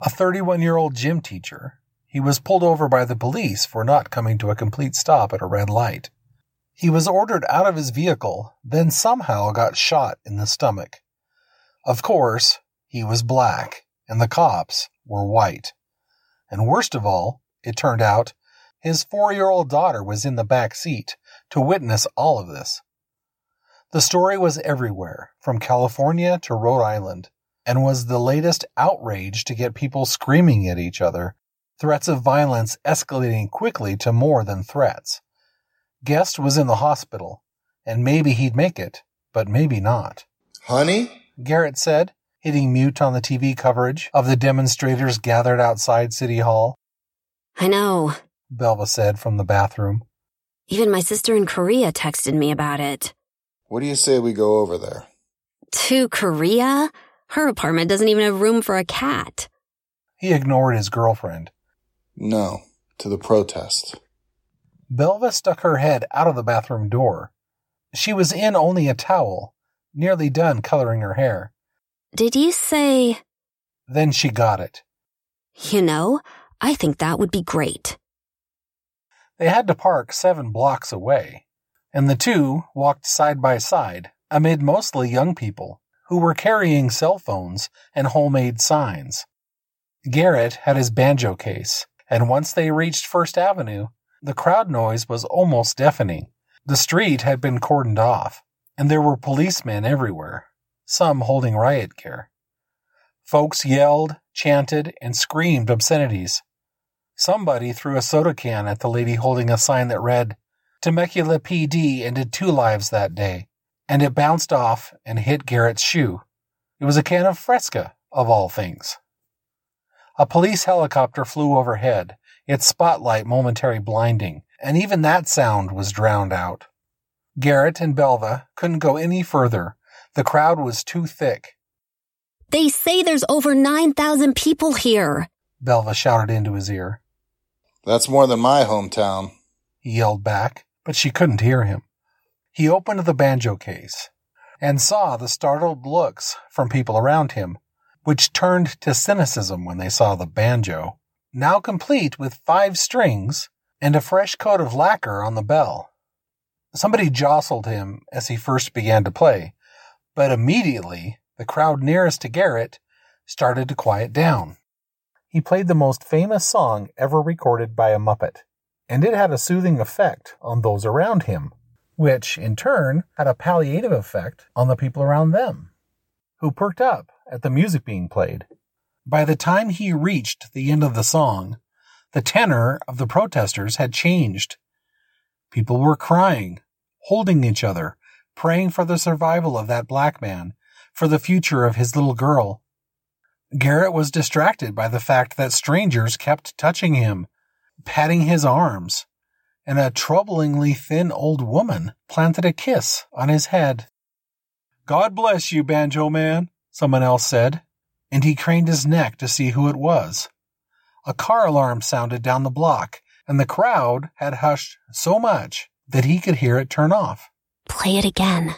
A 31 year old gym teacher, he was pulled over by the police for not coming to a complete stop at a red light. He was ordered out of his vehicle, then somehow got shot in the stomach. Of course, he was black, and the cops were white. And worst of all, it turned out, his four year old daughter was in the back seat to witness all of this. The story was everywhere, from California to Rhode Island, and was the latest outrage to get people screaming at each other, threats of violence escalating quickly to more than threats. Guest was in the hospital, and maybe he'd make it, but maybe not. Honey? Garrett said, hitting mute on the TV coverage of the demonstrators gathered outside City Hall. I know, Belva said from the bathroom. Even my sister in Korea texted me about it. What do you say we go over there? To Korea? Her apartment doesn't even have room for a cat. He ignored his girlfriend. No, to the protest. Belva stuck her head out of the bathroom door. She was in only a towel, nearly done coloring her hair. Did you say? Then she got it. You know, I think that would be great. They had to park seven blocks away, and the two walked side by side amid mostly young people who were carrying cell phones and homemade signs. Garrett had his banjo case, and once they reached First Avenue, the crowd noise was almost deafening. The street had been cordoned off, and there were policemen everywhere, some holding riot gear. Folks yelled, chanted, and screamed obscenities. Somebody threw a soda can at the lady holding a sign that read, Temecula PD ended two lives that day, and it bounced off and hit Garrett's shoe. It was a can of Fresca, of all things. A police helicopter flew overhead, its spotlight momentarily blinding, and even that sound was drowned out. Garrett and Belva couldn't go any further. The crowd was too thick. They say there's over 9,000 people here. Belva shouted into his ear. That's more than my hometown. He yelled back, but she couldn't hear him. He opened the banjo case and saw the startled looks from people around him, which turned to cynicism when they saw the banjo, now complete with five strings and a fresh coat of lacquer on the bell. Somebody jostled him as he first began to play, but immediately the crowd nearest to Garrett started to quiet down. He played the most famous song ever recorded by a Muppet, and it had a soothing effect on those around him, which in turn had a palliative effect on the people around them, who perked up at the music being played. By the time he reached the end of the song, the tenor of the protesters had changed. People were crying, holding each other, praying for the survival of that black man, for the future of his little girl. Garrett was distracted by the fact that strangers kept touching him, patting his arms, and a troublingly thin old woman planted a kiss on his head. God bless you, Banjo Man, someone else said, and he craned his neck to see who it was. A car alarm sounded down the block, and the crowd had hushed so much that he could hear it turn off. Play it again,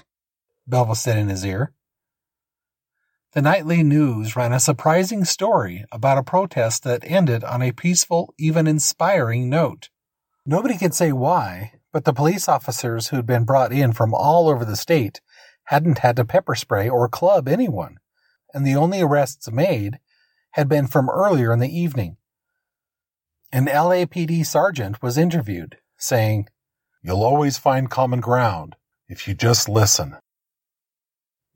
Belva said in his ear. The nightly news ran a surprising story about a protest that ended on a peaceful, even inspiring note. Nobody could say why, but the police officers who'd been brought in from all over the state hadn't had to pepper spray or club anyone, and the only arrests made had been from earlier in the evening. An LAPD sergeant was interviewed, saying, You'll always find common ground if you just listen.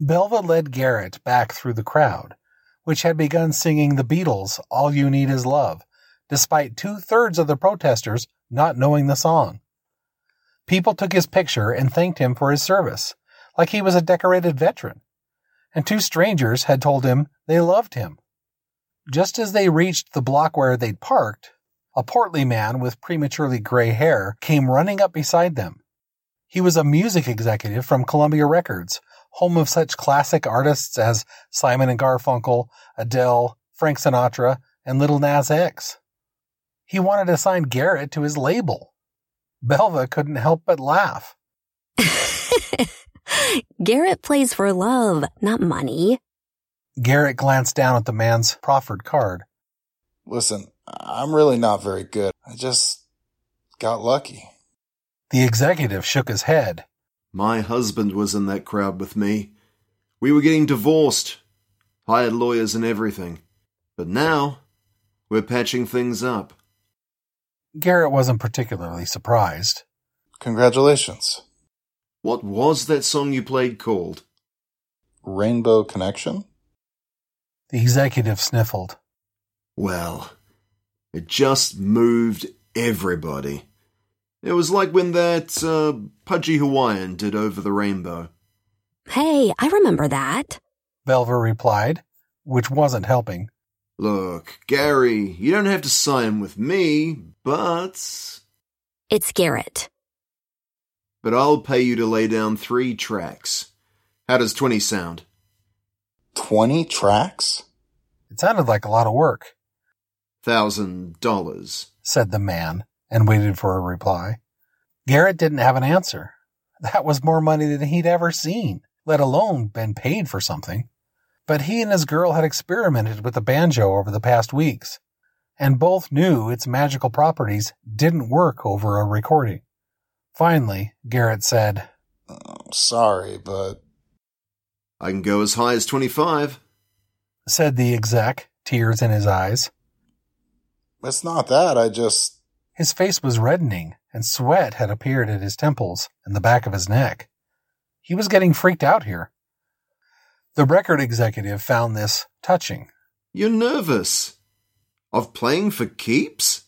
Belva led Garrett back through the crowd, which had begun singing the Beatles' All You Need Is Love, despite two thirds of the protesters not knowing the song. People took his picture and thanked him for his service, like he was a decorated veteran, and two strangers had told him they loved him. Just as they reached the block where they'd parked, a portly man with prematurely gray hair came running up beside them. He was a music executive from Columbia Records, home of such classic artists as Simon and Garfunkel, Adele, Frank Sinatra, and Little Nas X. He wanted to sign Garrett to his label. Belva couldn't help but laugh. Garrett plays for love, not money. Garrett glanced down at the man's proffered card. Listen, I'm really not very good. I just got lucky. The executive shook his head. My husband was in that crowd with me. We were getting divorced, hired lawyers and everything. But now, we're patching things up. Garrett wasn't particularly surprised. Congratulations. What was that song you played called? Rainbow Connection? The executive sniffled. Well, it just moved everybody. It was like when that uh, pudgy Hawaiian did Over the Rainbow. Hey, I remember that. Belva replied, which wasn't helping. Look, Gary, you don't have to sign with me, but. It's Garrett. But I'll pay you to lay down three tracks. How does 20 sound? 20 tracks? It sounded like a lot of work. Thousand dollars, said the man, and waited for a reply. Garrett didn't have an answer. That was more money than he'd ever seen, let alone been paid for something. But he and his girl had experimented with the banjo over the past weeks, and both knew its magical properties didn't work over a recording. Finally, Garrett said, oh, Sorry, but. I can go as high as 25, said the exec, tears in his eyes. It's not that, I just. His face was reddening, and sweat had appeared at his temples and the back of his neck. He was getting freaked out here. The record executive found this touching. You're nervous. Of playing for keeps?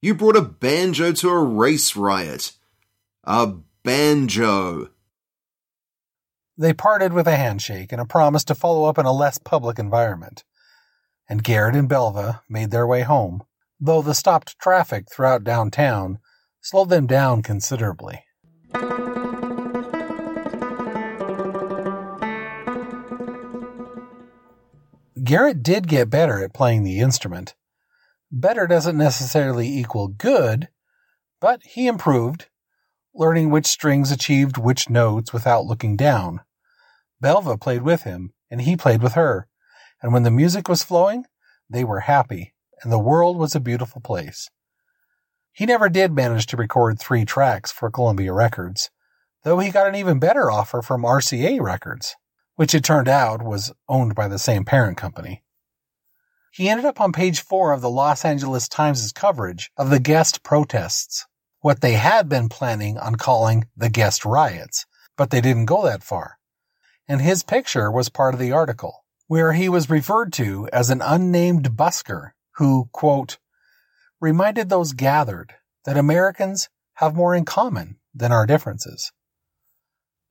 You brought a banjo to a race riot. A banjo. They parted with a handshake and a promise to follow up in a less public environment. And Garrett and Belva made their way home, though the stopped traffic throughout downtown slowed them down considerably. Garrett did get better at playing the instrument. Better doesn't necessarily equal good, but he improved learning which strings achieved which notes without looking down. Belva played with him, and he played with her, and when the music was flowing, they were happy, and the world was a beautiful place. He never did manage to record three tracks for Columbia Records, though he got an even better offer from RCA Records, which it turned out was owned by the same parent company. He ended up on page four of the Los Angeles Times' coverage of the guest protests, what they had been planning on calling the guest riots, but they didn't go that far. And his picture was part of the article, where he was referred to as an unnamed busker who, quote, reminded those gathered that Americans have more in common than our differences.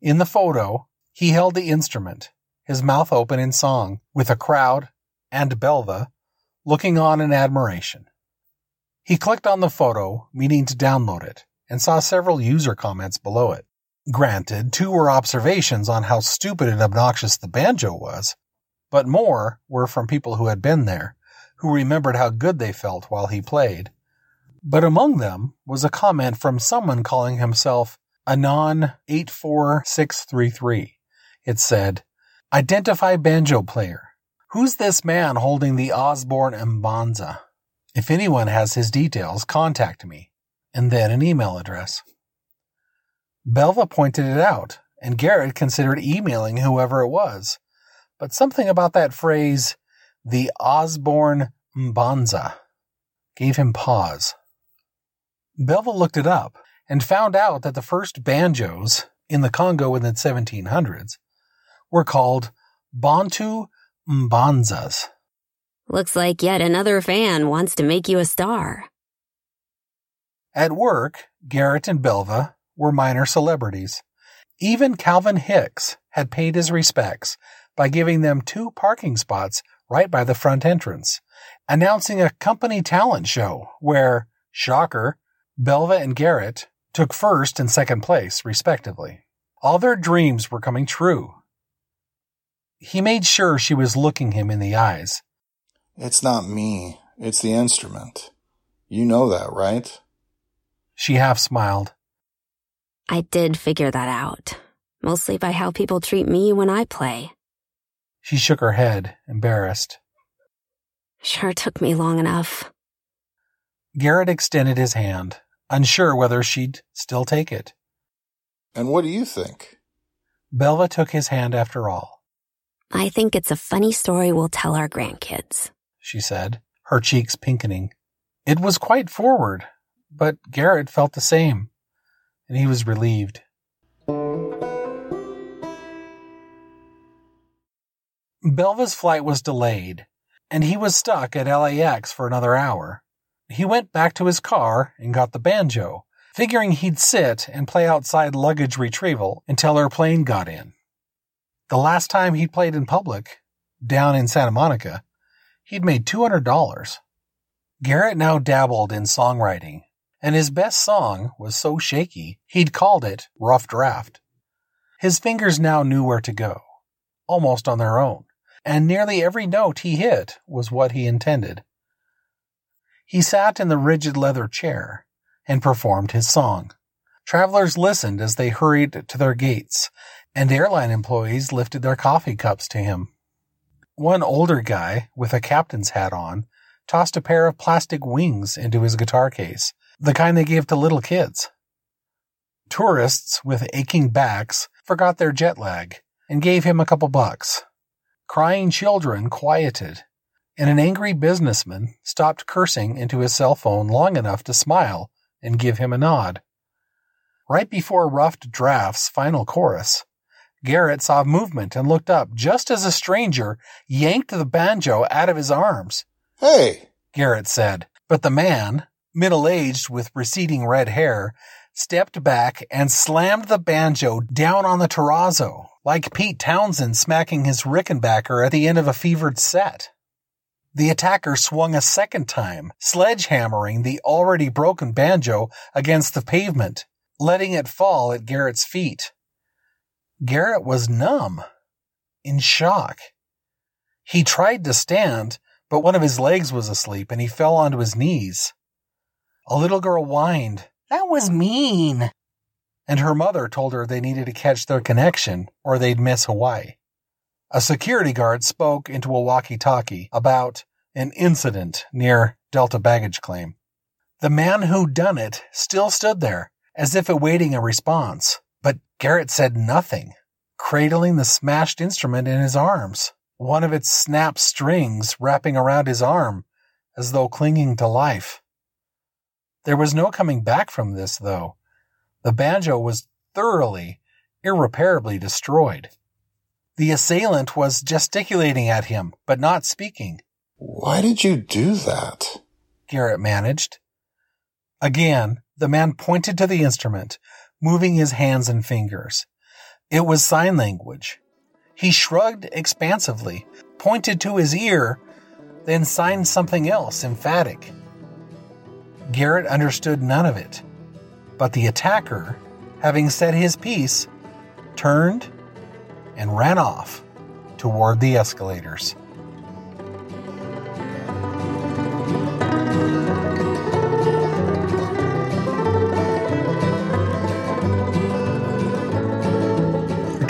In the photo, he held the instrument, his mouth open in song, with a crowd and Belva looking on in admiration. He clicked on the photo, meaning to download it, and saw several user comments below it. Granted, two were observations on how stupid and obnoxious the banjo was, but more were from people who had been there, who remembered how good they felt while he played. But among them was a comment from someone calling himself Anon 84633. It said, Identify banjo player. Who's this man holding the Osborne Mbanza? If anyone has his details, contact me. And then an email address. Belva pointed it out, and Garrett considered emailing whoever it was. But something about that phrase, the Osborne Mbanza, gave him pause. Belva looked it up and found out that the first banjos in the Congo in the 1700s were called Bantu Mbanzas. Looks like yet another fan wants to make you a star. At work, Garrett and Belva were minor celebrities. Even Calvin Hicks had paid his respects by giving them two parking spots right by the front entrance, announcing a company talent show where, shocker, Belva and Garrett took first and second place, respectively. All their dreams were coming true. He made sure she was looking him in the eyes. It's not me. It's the instrument. You know that, right? She half smiled. I did figure that out, mostly by how people treat me when I play. She shook her head, embarrassed. Sure took me long enough. Garrett extended his hand, unsure whether she'd still take it. And what do you think? Belva took his hand after all. I think it's a funny story we'll tell our grandkids, she said, her cheeks pinkening. It was quite forward, but Garrett felt the same, and he was relieved. Belva's flight was delayed, and he was stuck at LAX for another hour. He went back to his car and got the banjo, figuring he'd sit and play outside luggage retrieval until her plane got in. The last time he played in public, down in Santa Monica, he'd made $200. Garrett now dabbled in songwriting, and his best song was so shaky he'd called it Rough Draft. His fingers now knew where to go, almost on their own and nearly every note he hit was what he intended. He sat in the rigid leather chair and performed his song. Travelers listened as they hurried to their gates, and airline employees lifted their coffee cups to him. One older guy, with a captain's hat on, tossed a pair of plastic wings into his guitar case, the kind they give to little kids. Tourists with aching backs forgot their jet lag and gave him a couple bucks. Crying children quieted, and an angry businessman stopped cursing into his cell phone long enough to smile and give him a nod. Right before Roughed Draft's final chorus, Garrett saw movement and looked up just as a stranger yanked the banjo out of his arms. Hey, Garrett said, but the man, middle aged with receding red hair, stepped back and slammed the banjo down on the terrazzo like Pete Townshend smacking his Rickenbacker at the end of a fevered set. The attacker swung a second time, sledgehammering the already broken banjo against the pavement, letting it fall at Garrett's feet. Garrett was numb, in shock. He tried to stand, but one of his legs was asleep and he fell onto his knees. A little girl whined, That was mean. And her mother told her they needed to catch their connection or they'd miss Hawaii. A security guard spoke into a walkie talkie about an incident near Delta baggage claim. The man who'd done it still stood there, as if awaiting a response, Garrett said nothing, cradling the smashed instrument in his arms, one of its snapped strings wrapping around his arm as though clinging to life. There was no coming back from this, though. The banjo was thoroughly, irreparably destroyed. The assailant was gesticulating at him, but not speaking. Why did you do that? Garrett managed. Again, the man pointed to the instrument, moving his hands and fingers. It was sign language. He shrugged expansively, pointed to his ear, then signed something else emphatic. Garrett understood none of it, but the attacker, having said his piece, turned and ran off toward the escalators.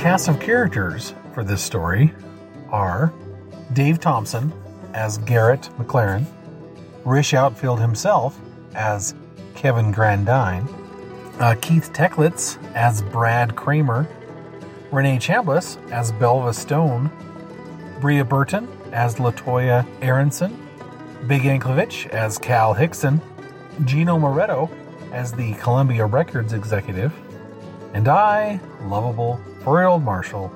Cast of characters for this story are Dave Thompson as Garrett McClaren, Rish Outfield himself as Kyvin Grandine, uh, Keith Teklits as Brad Kramer, Renee Chambliss as Belva Stone, Bria Burton as LaTonya Erinsen, Big Anklevich as Cal Hickson, Gino Morretto as the Columbia Records executive, and I, lovable old Marshal,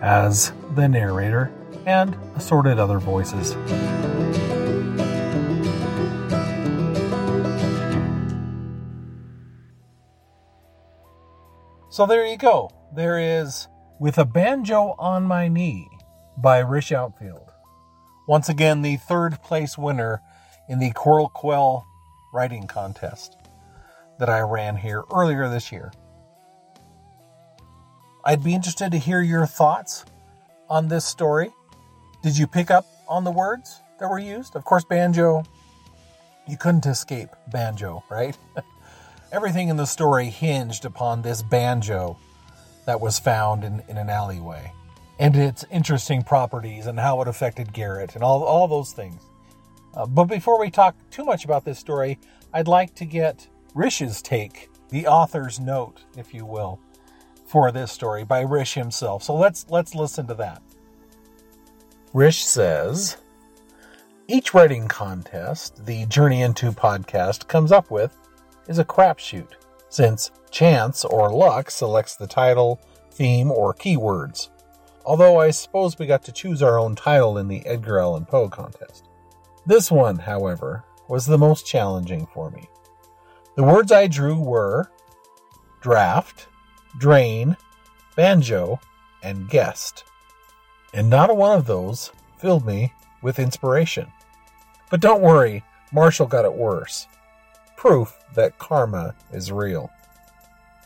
as the narrator and assorted other voices. So there you go. There is With a Banjo on My Knee by Rish Outfield. Once again, the third place winner in the Quordle Quell writing contest that I ran here earlier this year. I'd be interested to hear your thoughts on this story. Did you pick up on the words that were used? Of course, banjo, you couldn't escape banjo, right? Everything in the story hinged upon this banjo that was found in, in an alleyway and its interesting properties and how it affected Garrett and all, all those things. Uh, but before we talk too much about this story, I'd like to get Rish's take, the author's note, if you will, for this story by Rish himself. So let's let's listen to that. Rish says, each writing contest the Journey Into podcast comes up with is a crapshoot, since chance or luck selects the title, theme, or keywords. Although I suppose we got to choose our own title in the Edgar Allan Poe contest. This one, however, was the most challenging for me. The words I drew were draft, drain, banjo, and guest. And not a one of those filled me with inspiration. But don't worry, Marshal got it worse. Proof that karma is real.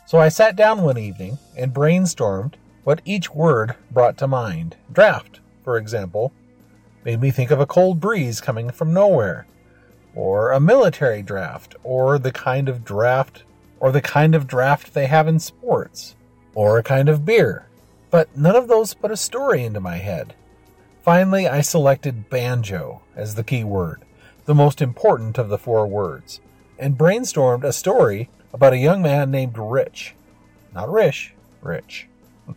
So I sat down one evening and brainstormed what each word brought to mind. Draft, for example, made me think of a cold breeze coming from nowhere, or a military draft, or the kind of draft or the kind of draft they have in sports, or a kind of beer. But none of those put a story into my head. Finally, I selected banjo as the key word, the most important of the four words, and brainstormed a story about a young man named Rich. Not Rish, Rich.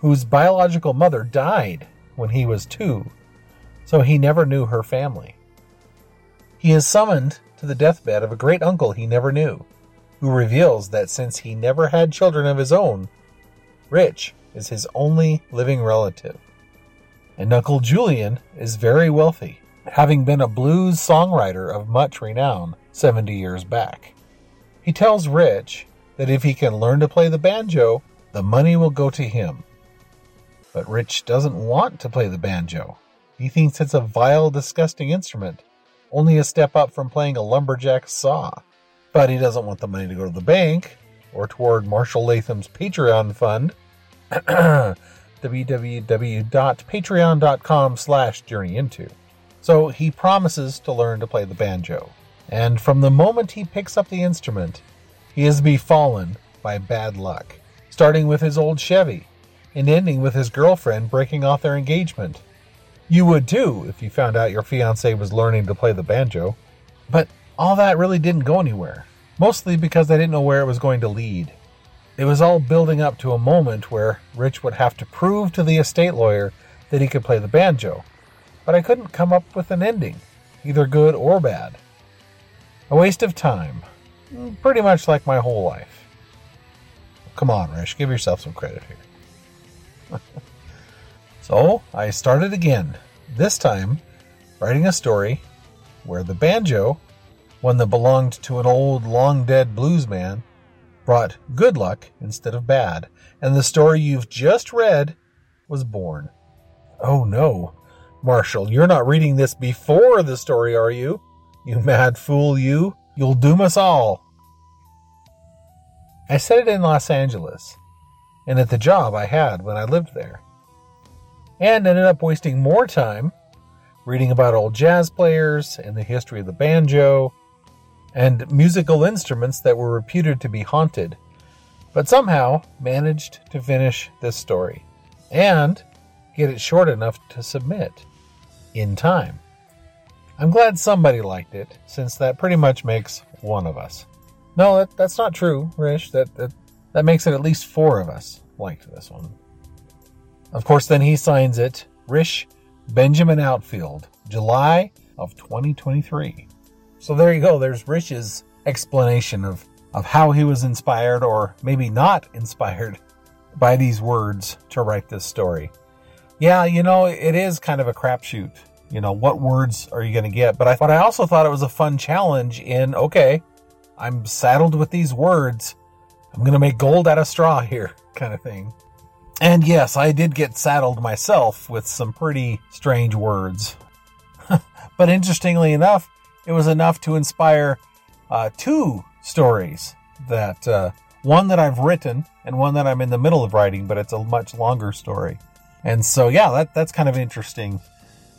Whose biological mother died when he was two, so he never knew her family. He is summoned to the deathbed of a great uncle he never knew, who reveals that since he never had children of his own, Rich is his only living relative. And Uncle Julian is very wealthy, having been a blues songwriter of much renown 70 years back. He tells Rich that if he can learn to play the banjo, the money will go to him. But Rich doesn't want to play the banjo. He thinks it's a vile, disgusting instrument, only a step up from playing a lumberjack saw. But he doesn't want the money to go to the bank or toward Marshal Latham's Patreon fund. www.patreon.com slash journeyinto. So he promises to learn to play the banjo. And from the moment he picks up the instrument, he is befallen by bad luck, starting with his old Chevy and ending with his girlfriend breaking off their engagement. You would too if you found out your fiance was learning to play the banjo. But all that really didn't go anywhere, mostly because I didn't know where it was going to lead. It was all building up to a moment where Rich would have to prove to the estate lawyer that he could play the banjo, but I couldn't come up with an ending, either good or bad. A waste of time, pretty much like my whole life. Come on, Rish, give yourself some credit here. so I started again, this time writing a story where the banjo, one that belonged to an old, long dead blues man, brought good luck instead of bad, and the story you've just read was born. Oh no, Marshal, you're not reading this before the story, are you? You mad fool, you. You'll doom us all. I said it in Los Angeles, and at the job I had when I lived there, and ended up wasting more time reading about old jazz players and the history of the banjo and musical instruments that were reputed to be haunted, but somehow managed to finish this story and get it short enough to submit in time. I'm glad somebody liked it, since that pretty much makes one of us. No, that, that's not true, Rish. That, that that makes it at least four of us liked this one. Of course, then he signs it, Rish Benjamin Outfield, July of 2023. So there you go. There's Rish's explanation of, of how he was inspired, or maybe not inspired, by these words to write this story. Yeah, you know, it is kind of a crapshoot. You know, what words are you going to get? But I, but I also thought it was a fun challenge in, okay, I'm saddled with these words. I'm going to make gold out of straw here, kind of thing. And yes, I did get saddled myself with some pretty strange words. but interestingly enough, it was enough to inspire uh, two stories that uh, one that I've written and one that I'm in the middle of writing, but it's a much longer story. And so, yeah, that, that's kind of interesting.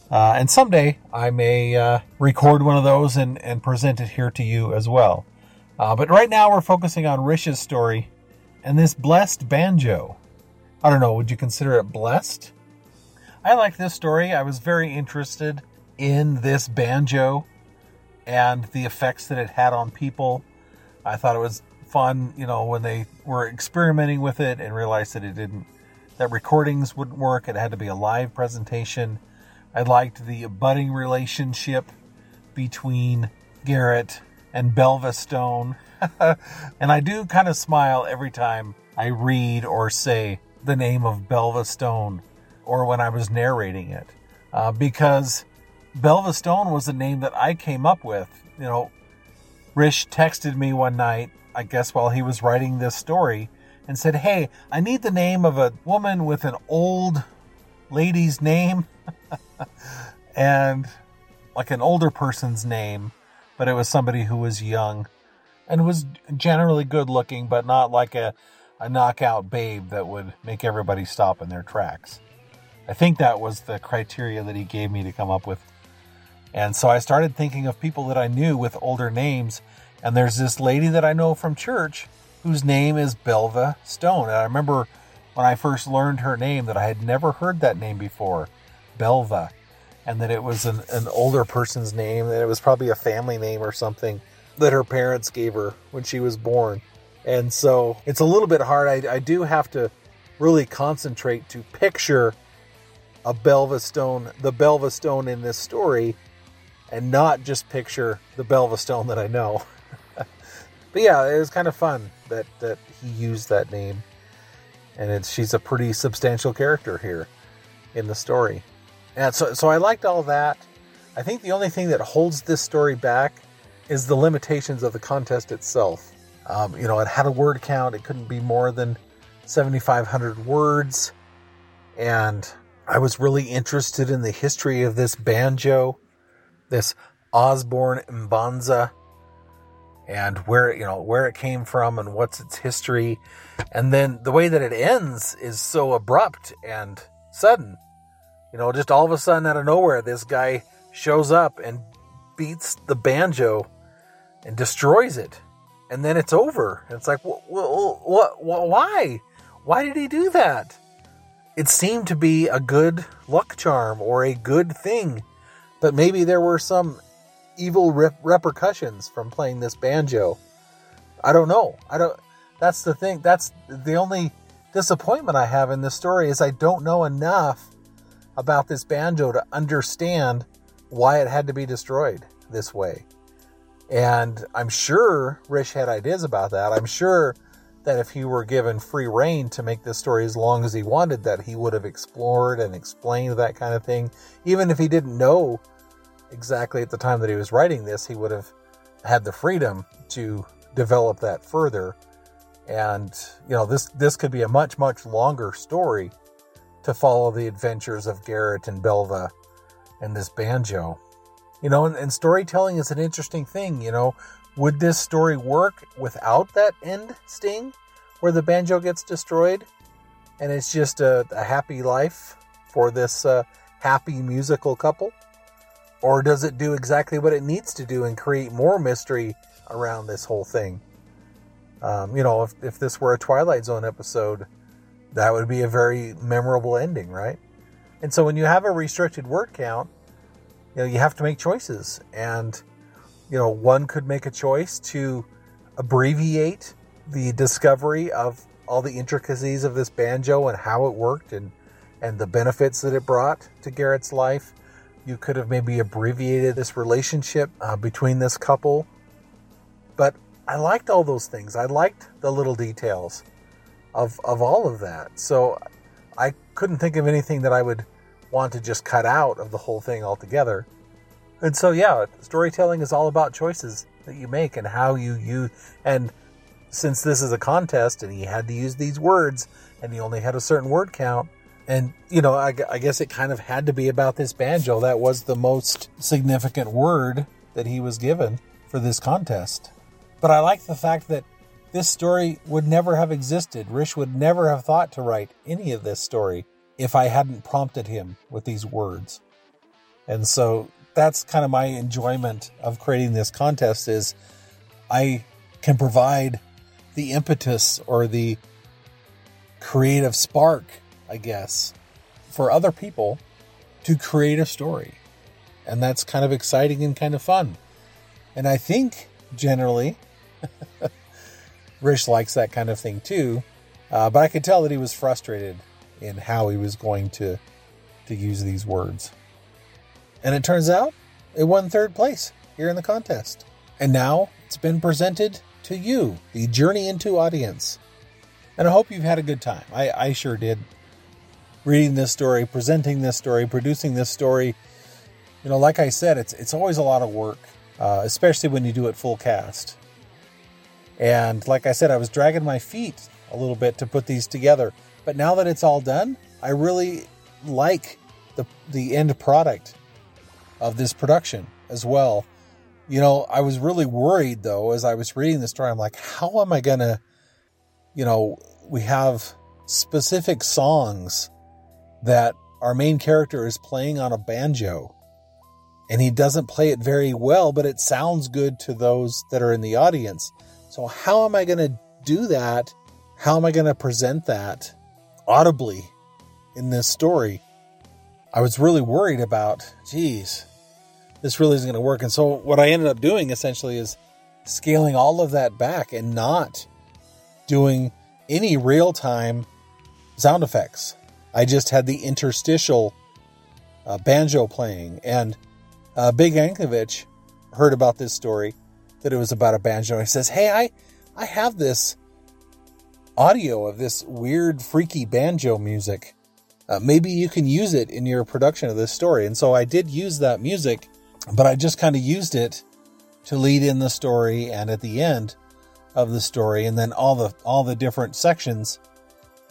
Uh, and someday I may uh, record one of those and, and present it here to you as well. Uh, but right now we're focusing on Rish's story and this blessed banjo. I don't know, would you consider it blessed? I like this story. I was very interested in this banjo and the effects that it had on people. I thought it was fun, you know, when they were experimenting with it and realized that it didn't, that recordings wouldn't work. It had to be a live presentation. I liked the budding relationship between Garrett and Belva Stone. and I do kind of smile every time I read or say the name of Belva Stone or when I was narrating it. Uh, because Belva Stone was a name that I came up with. You know, Rish texted me one night, I guess while he was writing this story, and said, Hey, I need the name of a woman with an old lady's name and like an older person's name, but it was somebody who was young and was generally good looking, but not like a, a knockout babe that would make everybody stop in their tracks. I think that was the criteria that he gave me to come up with and so I started thinking of people that I knew with older names. And there's this lady that I know from church whose name is Belva Stone. And I remember when I first learned her name that I had never heard that name before, Belva, and that it was an, an older person's name, that it was probably a family name or something that her parents gave her when she was born. And so it's a little bit hard. I, I do have to really concentrate to picture a Belva Stone, the Belva Stone in this story, and not just picture the Belva Stone that I know. but yeah, it was kind of fun that that he used that name, and it's she's a pretty substantial character here in the story. And so so I liked all that. I think the only thing that holds this story back is the limitations of the contest itself. Um, you know, it had a word count; it couldn't be more than 7,500 words, and I was really interested in the history of this banjo this Osborne Mbanza. and where you know where it came from and what's its history. And then the way that it ends is so abrupt and sudden. You know just all of a sudden out of nowhere this guy shows up and beats the banjo and destroys it. And then it's over. It's like what, what, why? Why did he do that? It seemed to be a good luck charm or a good thing but maybe there were some evil rep- repercussions from playing this banjo. I don't know. I don't. That's the thing. That's the only disappointment I have in this story is I don't know enough about this banjo to understand why it had to be destroyed this way. And I'm sure Rish had ideas about that. I'm sure that if he were given free reign to make this story as long as he wanted, that he would have explored and explained that kind of thing. Even if he didn't know exactly at the time that he was writing this, he would have had the freedom to develop that further. And you know, this this could be a much much longer story to follow the adventures of Garrett and Belva and this banjo. You know, and, and storytelling is an interesting thing. You know, would this story work without that end sting, where the banjo gets destroyed, and it's just a, a happy life for this uh, happy musical couple? Or does it do exactly what it needs to do and create more mystery around this whole thing? Um, you know, if, if this were a Twilight Zone episode, that would be a very memorable ending, right? And so when you have a restricted word count, you know, you have to make choices. And, you know, one could make a choice to abbreviate the discovery of all the intricacies of this banjo and how it worked and, and the benefits that it brought to Garrett's life. You could have maybe abbreviated this relationship uh, between this couple. But I liked all those things. I liked the little details of, of all of that. So I couldn't think of anything that I would want to just cut out of the whole thing altogether. And so, yeah, storytelling is all about choices that you make and how you use. And since this is a contest and he had to use these words and he only had a certain word count, and, you know, I, I, guess it kind of had to be about this banjo. That was the most significant word that he was given for this contest. But I like the fact that this story would never have existed. Rish would never have thought to write any of this story if I hadn't prompted him with these words. And so that's kind of my enjoyment of creating this contest is I can provide the impetus or the creative spark I guess, for other people to create a story. And that's kind of exciting and kind of fun. And I think generally, Rish likes that kind of thing too. Uh, but I could tell that he was frustrated in how he was going to to use these words. And it turns out it won third place here in the contest. And now it's been presented to you, the Journey into audience. And I hope you've had a good time. I, I sure did reading this story, presenting this story, producing this story. You know, like I said, it's it's always a lot of work, uh, especially when you do it full cast. And like I said, I was dragging my feet a little bit to put these together. But now that it's all done, I really like the the end product of this production as well. You know, I was really worried though as I was reading the story. I'm like, how am I gonna, you know, we have specific songs that our main character is playing on a banjo. And he doesn't play it very well, but it sounds good to those that are in the audience. So, how am I going to do that? How am I going to present that audibly in this story? I was really worried about, geez, this really isn't going to work. And so, what I ended up doing essentially is scaling all of that back and not doing any real time sound effects. I just had the interstitial uh, banjo playing. And uh, Big Anklevich heard about this story that it was about a banjo. He says, Hey, I, I have this audio of this weird, freaky banjo music. Uh, maybe you can use it in your production of this story. And so I did use that music, but I just kind of used it to lead in the story and at the end of the story. And then all the, all the different sections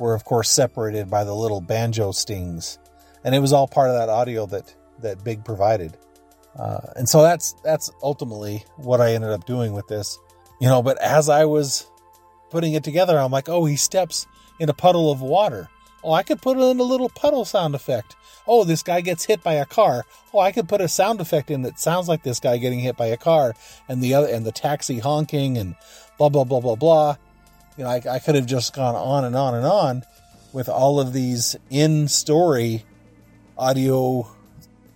were of course separated by the little banjo stings, and it was all part of that audio that that Big provided. Uh, and so that's that's ultimately what I ended up doing with this. You know, but as I was putting it together, I'm like, oh, he steps in a puddle of water. Oh, I could put in a little puddle sound effect. Oh, this guy gets hit by a car. Oh, I could put a sound effect in that sounds like this guy getting hit by a car, and the other and the taxi honking and blah blah blah blah blah. You know, I, I could have just gone on and on and on with all of these in story audio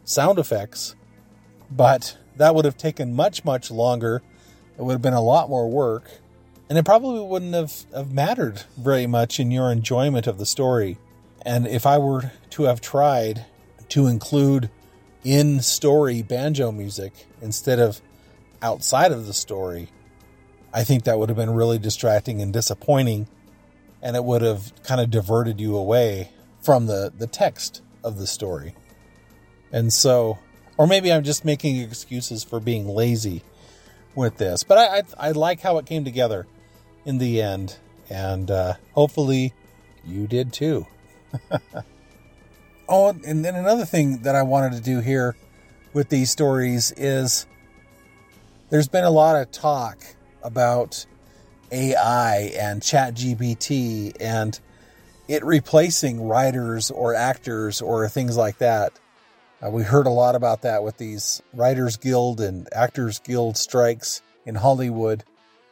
sound effects, but that would have taken much much longer. It would have been a lot more work and it probably wouldn't have, have mattered very much in your enjoyment of the story. And if I were to have tried to include in story banjo music instead of outside of the story, I think that would have been really distracting and disappointing. And it would have kind of diverted you away from the, the text of the story. And so, or maybe I'm just making excuses for being lazy with this, but I, I, I like how it came together in the end, and uh, hopefully you did too. oh, and then another thing that I wanted to do here with these stories is there's been a lot of talk about AI and ChatGPT and it replacing writers or actors or things like that. Uh, we heard a lot about that with these Writers Guild and Actors Guild strikes in Hollywood.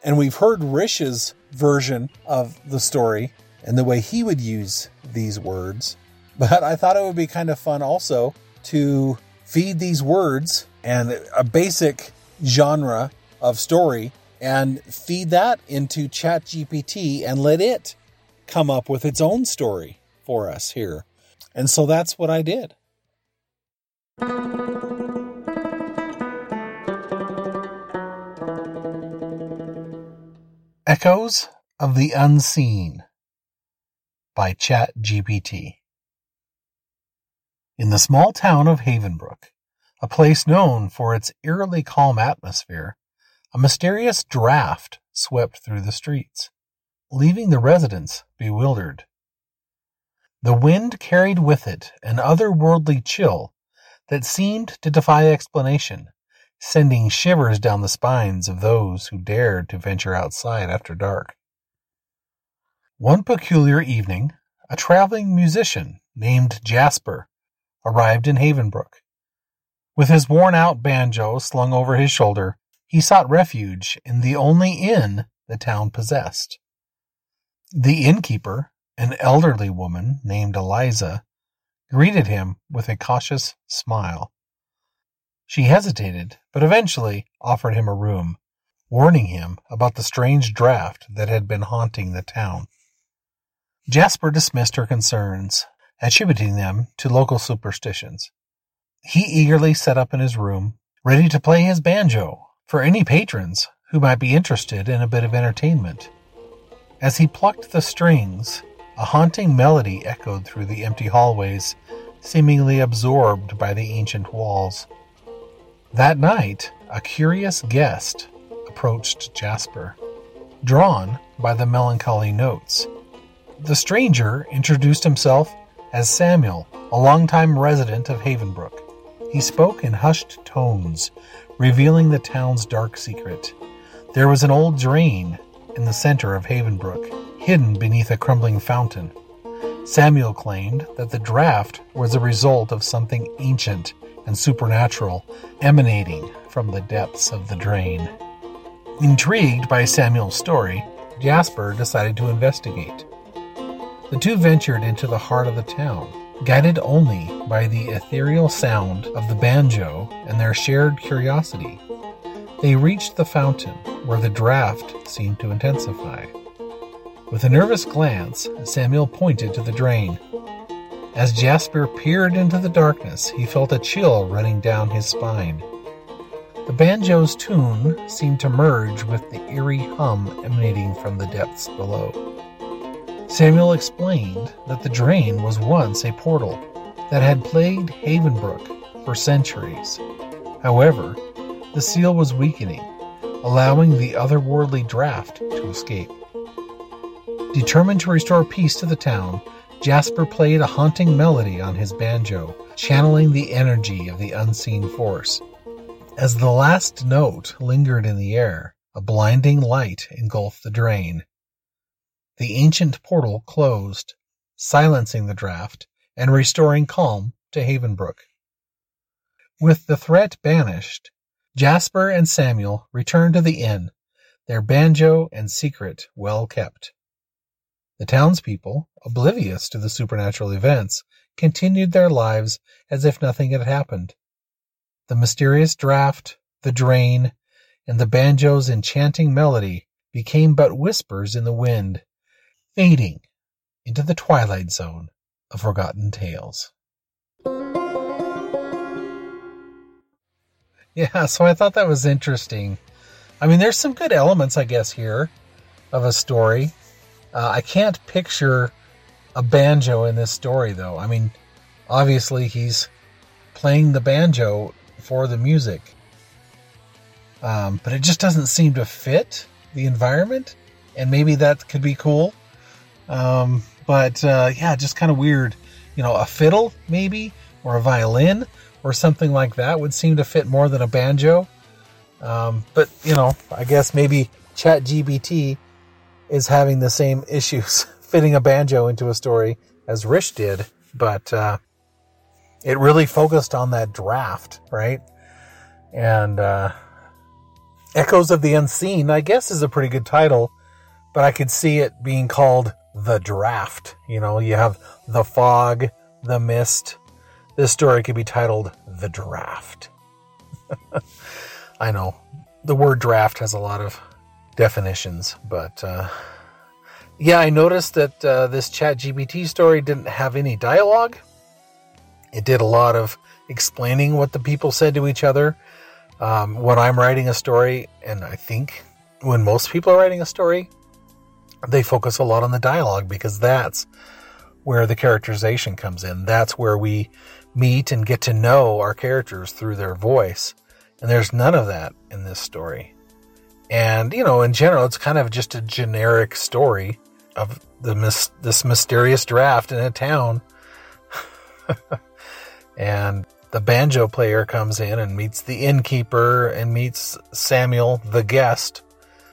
And we've heard Rish's version of the story and the way he would use these words. But I thought it would be kind of fun also to feed these words and a basic genre of story and feed that into ChatGPT and let it come up with its own story for us here. And so that's what I did. Echoes of the Unseen by ChatGPT. In the small town of Havenbrook, a place known for its eerily calm atmosphere, a mysterious draft swept through the streets, leaving the residents bewildered. The wind carried with it an otherworldly chill that seemed to defy explanation sending shivers down the spines of those who dared to venture outside after dark. One peculiar evening, a traveling musician named Jasper arrived in Havenbrook. With his worn out banjo slung over his shoulder, he sought refuge in the only inn the town possessed. The innkeeper, an elderly woman named Eliza, greeted him with a cautious smile. She hesitated, but eventually offered him a room, warning him about the strange draft that had been haunting the town. Jasper dismissed her concerns, attributing them to local superstitions. He eagerly set up in his room, ready to play his banjo for any patrons who might be interested in a bit of entertainment. As he plucked the strings, a haunting melody echoed through the empty hallways, seemingly absorbed by the ancient walls. That night, a curious guest approached Jasper, drawn by the melancholy notes. The stranger introduced himself as Samuel, a longtime resident of Havenbrook. He spoke in hushed tones, revealing the town's dark secret. There was an old drain in the center of Havenbrook, hidden beneath a crumbling fountain. Samuel claimed that the draft was a result of something ancient and supernatural emanating from the depths of the drain. Intrigued by Samuel's story, Jasper decided to investigate. The two ventured into the heart of the town, guided only by the ethereal sound of the banjo and their shared curiosity. They reached the fountain, where the draft seemed to intensify. With a nervous glance, Samuel pointed to the drain. As Jasper peered into the darkness, he felt a chill running down his spine. The banjo's tune seemed to merge with the eerie hum emanating from the depths below. Samuel explained that the drain was once a portal that had plagued Havenbrook for centuries. However, the seal was weakening, allowing the otherworldly draft to escape. Determined to restore peace to the town, Jasper played a haunting melody on his banjo, channeling the energy of the unseen force. As the last note lingered in the air, A blinding light engulfed the drain. The ancient portal closed, silencing the draft and restoring calm to Havenbrook. With the threat banished, Jasper and Samuel returned to the inn, their banjo and secret well kept. The townspeople, oblivious to the supernatural events, continued their lives as if nothing had happened. The mysterious draft, the drain, and the banjo's enchanting melody became but whispers in the wind, fading into the twilight zone of forgotten tales. Yeah, so I thought that was interesting. I mean, there's some good elements, I guess, here of a story. Uh, I can't picture a banjo in this story, though. I mean, obviously, he's playing the banjo for the music. Um, but it just doesn't seem to fit the environment, and maybe that could be cool. Um, but uh, yeah, just kind of weird. You know, a fiddle maybe, or a violin, or something like that would seem to fit more than a banjo. Um, but you know, I guess maybe ChatGPT is having the same issues fitting a banjo into a story as Rish did, but uh, it really focused on that draft, right? And uh, Echoes of the Unseen, I guess, is a pretty good title, but I could see it being called The Draft. You know, you have the fog, the mist. This story could be titled The Draft. I know the word draft has a lot of definitions, but uh, yeah, I noticed that uh, this Chat GPT story didn't have any dialogue. It did a lot of explaining what the people said to each other um, when I'm writing a story, and I think when most people are writing a story, they focus a lot on the dialogue because that's where the characterization comes in. That's where we meet and get to know our characters through their voice. And there's none of that in this story. And, you know, in general, it's kind of just a generic story of the mis- this mysterious draft in a town. and the banjo player comes in and meets the innkeeper and meets Samuel, the guest.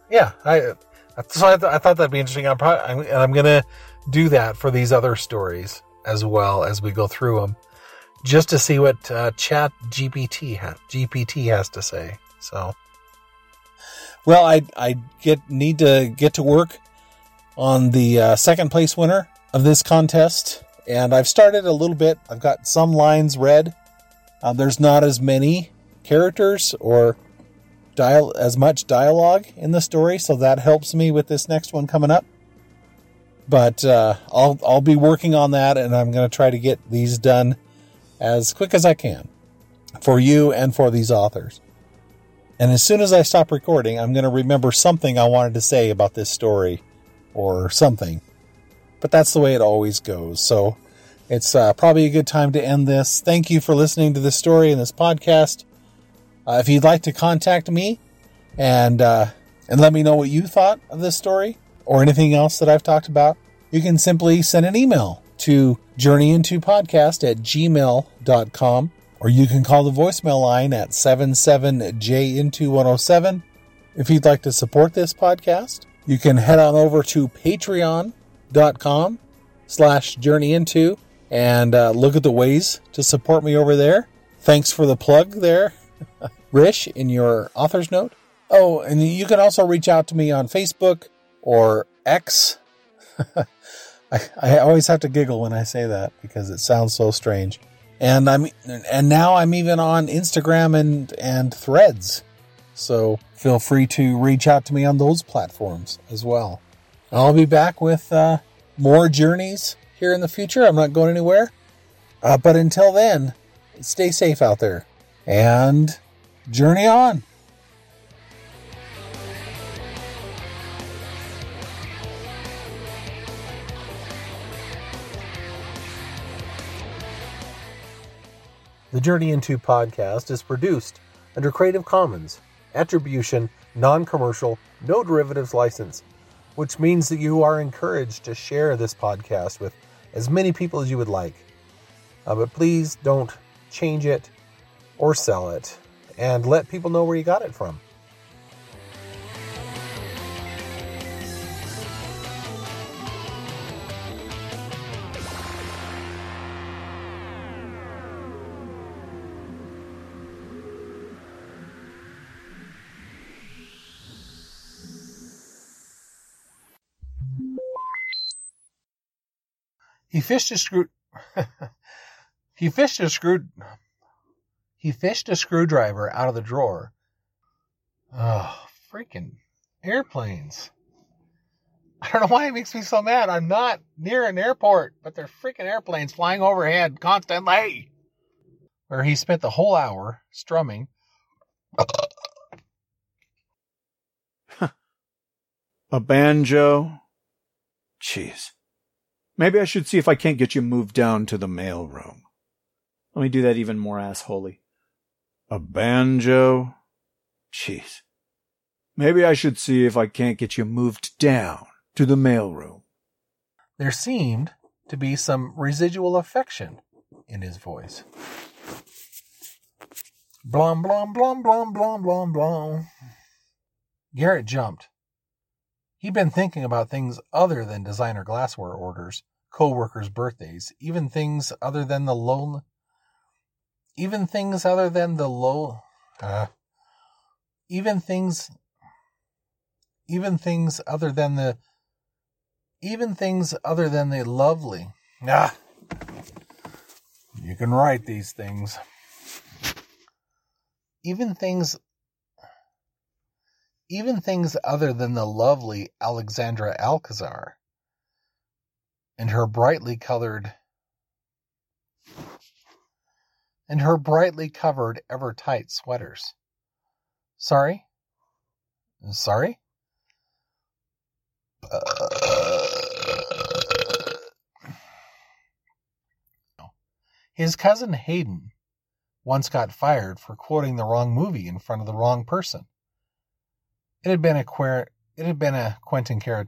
Yeah, I so I, th- I thought that'd be interesting. I'm probably, I'm, and I'm gonna do that for these other stories as well as we go through them, just to see what uh, Chat GPT ha- GPT has to say. So, well, I I get need to get to work on the uh, second place winner of this contest, and I've started a little bit. I've got some lines read uh, there's not as many characters or dial as much dialogue in the story, so that helps me with this next one coming up. But uh, I'll I'll be working on that, and I'm going to try to get these done as quick as I can for you and for these authors. And as soon as I stop recording, I'm going to remember something I wanted to say about this story or something. But that's the way it always goes. So it's uh, probably a good time to end this. Thank you for listening to this story and this podcast. Uh, if you'd like to contact me and uh, and let me know what you thought of this story or anything else that I've talked about, you can simply send an email to journeyintopodcast at gmail.com or you can call the voicemail line at 77J into107. If you'd like to support this podcast, you can head on over to patreon.com slash journeyinto and uh, look at the ways to support me over there. Thanks for the plug there, Rish, in your author's note. Oh, and you can also reach out to me on Facebook or X. I, I always have to giggle when I say that because it sounds so strange. And I'm and now I'm even on Instagram and and Threads. So feel free to reach out to me on those platforms as well. I'll be back with uh, more journeys here in the future. I'm not going anywhere. Uh, but until then, stay safe out there and journey on. The Journey Into podcast is produced under Creative Commons, Attribution, Non Commercial, No Derivatives License, which means that you are encouraged to share this podcast with as many people as you would like. Uh, but please don't change it or sell it and let people know where you got it from. He fished his screw. he fished his screw. He fished a screwdriver out of the drawer. Oh, freaking airplanes. I don't know why it makes me so mad. I'm not near an airport, but they're freaking airplanes flying overhead constantly. Where he spent the whole hour strumming. A banjo? Jeez. Maybe I should see if I can't get you moved down to the mail room. Let me do that even more assholey. A banjo? Jeez. Maybe I should see if I can't get you moved down to the mailroom. There seemed to be some residual affection in his voice. Blum, blum, blum, blum, blum, blum, blum. Garrett jumped. He'd been thinking about things other than designer glassware orders, co-workers' birthdays, even things other than the low, even things other than the low, uh, even things, even things other than the, even things other than the lovely. Ah, you can write these things. Even things even things other than the lovely Alexandra Alcazar and her brightly colored and her brightly covered ever tight sweaters. Sorry? Sorry? His cousin Hayden once got fired for quoting the wrong movie in front of the wrong person. It had been a queer, it had been a Quentin Carrot.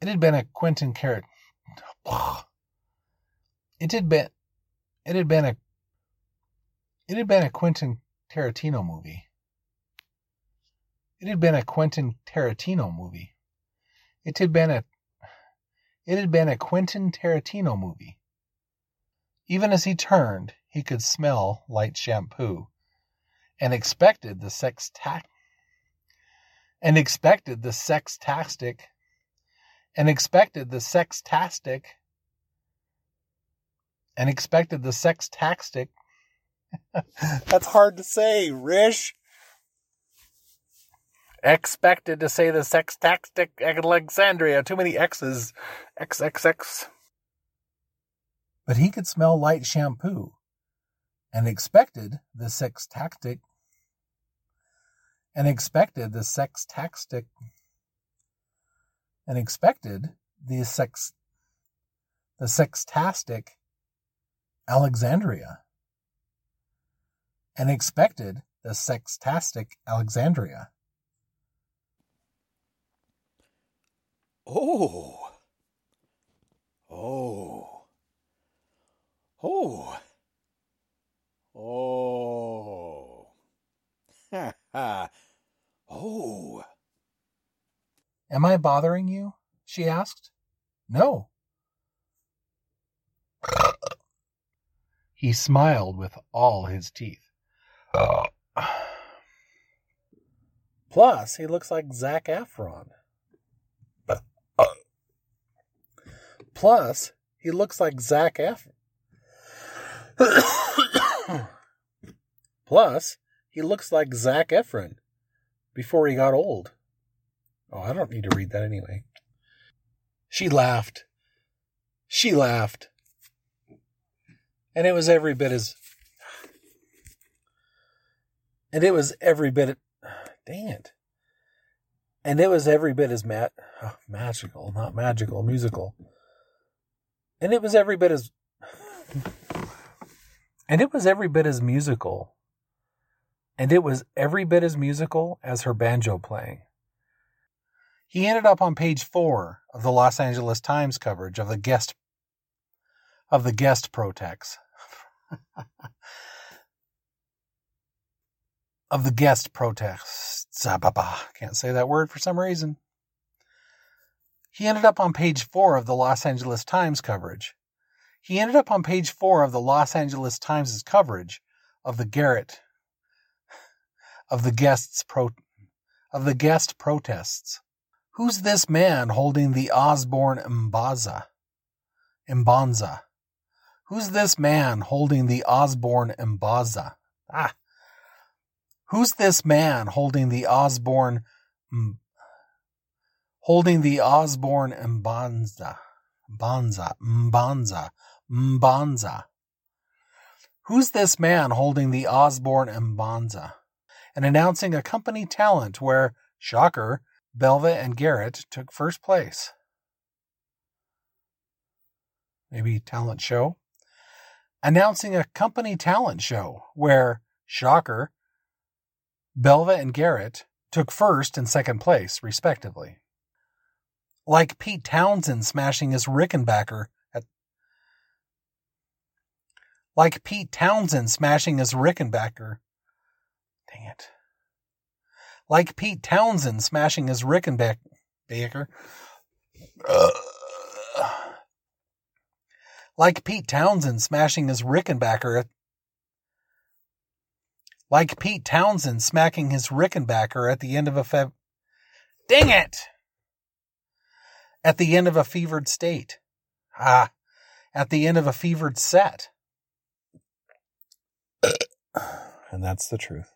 It had been a Quentin Carrot. It had been, it had been a, it had been a Quentin Tarantino movie. It had been a Quentin Tarantino movie. It had been a, it had been a Quentin Tarantino movie. Even as he turned, he could smell light shampoo and expected the sex tac and expected the sextastic and expected the sextastic and expected the sextastic that's hard to say rish. Expected to say the sextastic alexandria. Too many x's. Xxx but he could smell light shampoo. And expected the sex tactic and expected the sex tactic and expected the sex the sextastic Alexandria and expected the sextastic Alexandria. Oh. Oh. Oh. Oh. Ha ha. Oh. Am I bothering you? she asked. No. He smiled with all his teeth. Plus, he looks like Zac Efron. Plus, he looks like Zac Efron. Plus, he looks like Zac Efron before he got old. Oh, I don't need to read that anyway. She laughed. She laughed. And it was every bit as. And it was every bit. Dang it. And it was every bit as mat, oh, magical, not magical, musical. And it was every bit as. And it was every bit as musical. And it was every bit as musical as her banjo playing. He ended up on page four of the Los Angeles Times coverage of the guest of the guest protests. of the guest protests. Ah, Can't say that word for some reason. He ended up on page four of the Los Angeles Times coverage. He ended up on page four of the Los Angeles Times' coverage of the Garrett of the guests pro of the guest protests. Who's this man holding the Osborne Mbaza? Mbanza. Who's this man holding the Osborne Mbaza? Ah. Who's this man holding the Osborne M- holding the Osborne Mbanza? Mbanza. Mbanza. Mbanza. Who's this man holding the Osborne Mbanza? And announcing a company talent where, shocker, Belva and Garrett took first place. Maybe talent show? Announcing a company talent show where, shocker, Belva and Garrett took first and second place, respectively. Like Pete Townshend smashing his Rickenbacker at like Pete Townshend smashing his Rickenbacker. Dang it. Like Pete Townshend smashing his Rickenbacker. Uh, like Pete Townshend smashing his Rickenbacker at like Pete Townshend smacking his Rickenbacker at the end of a fev. Dang it! At the end of a fevered state. Ah, at the end of a fevered set. and that's the truth.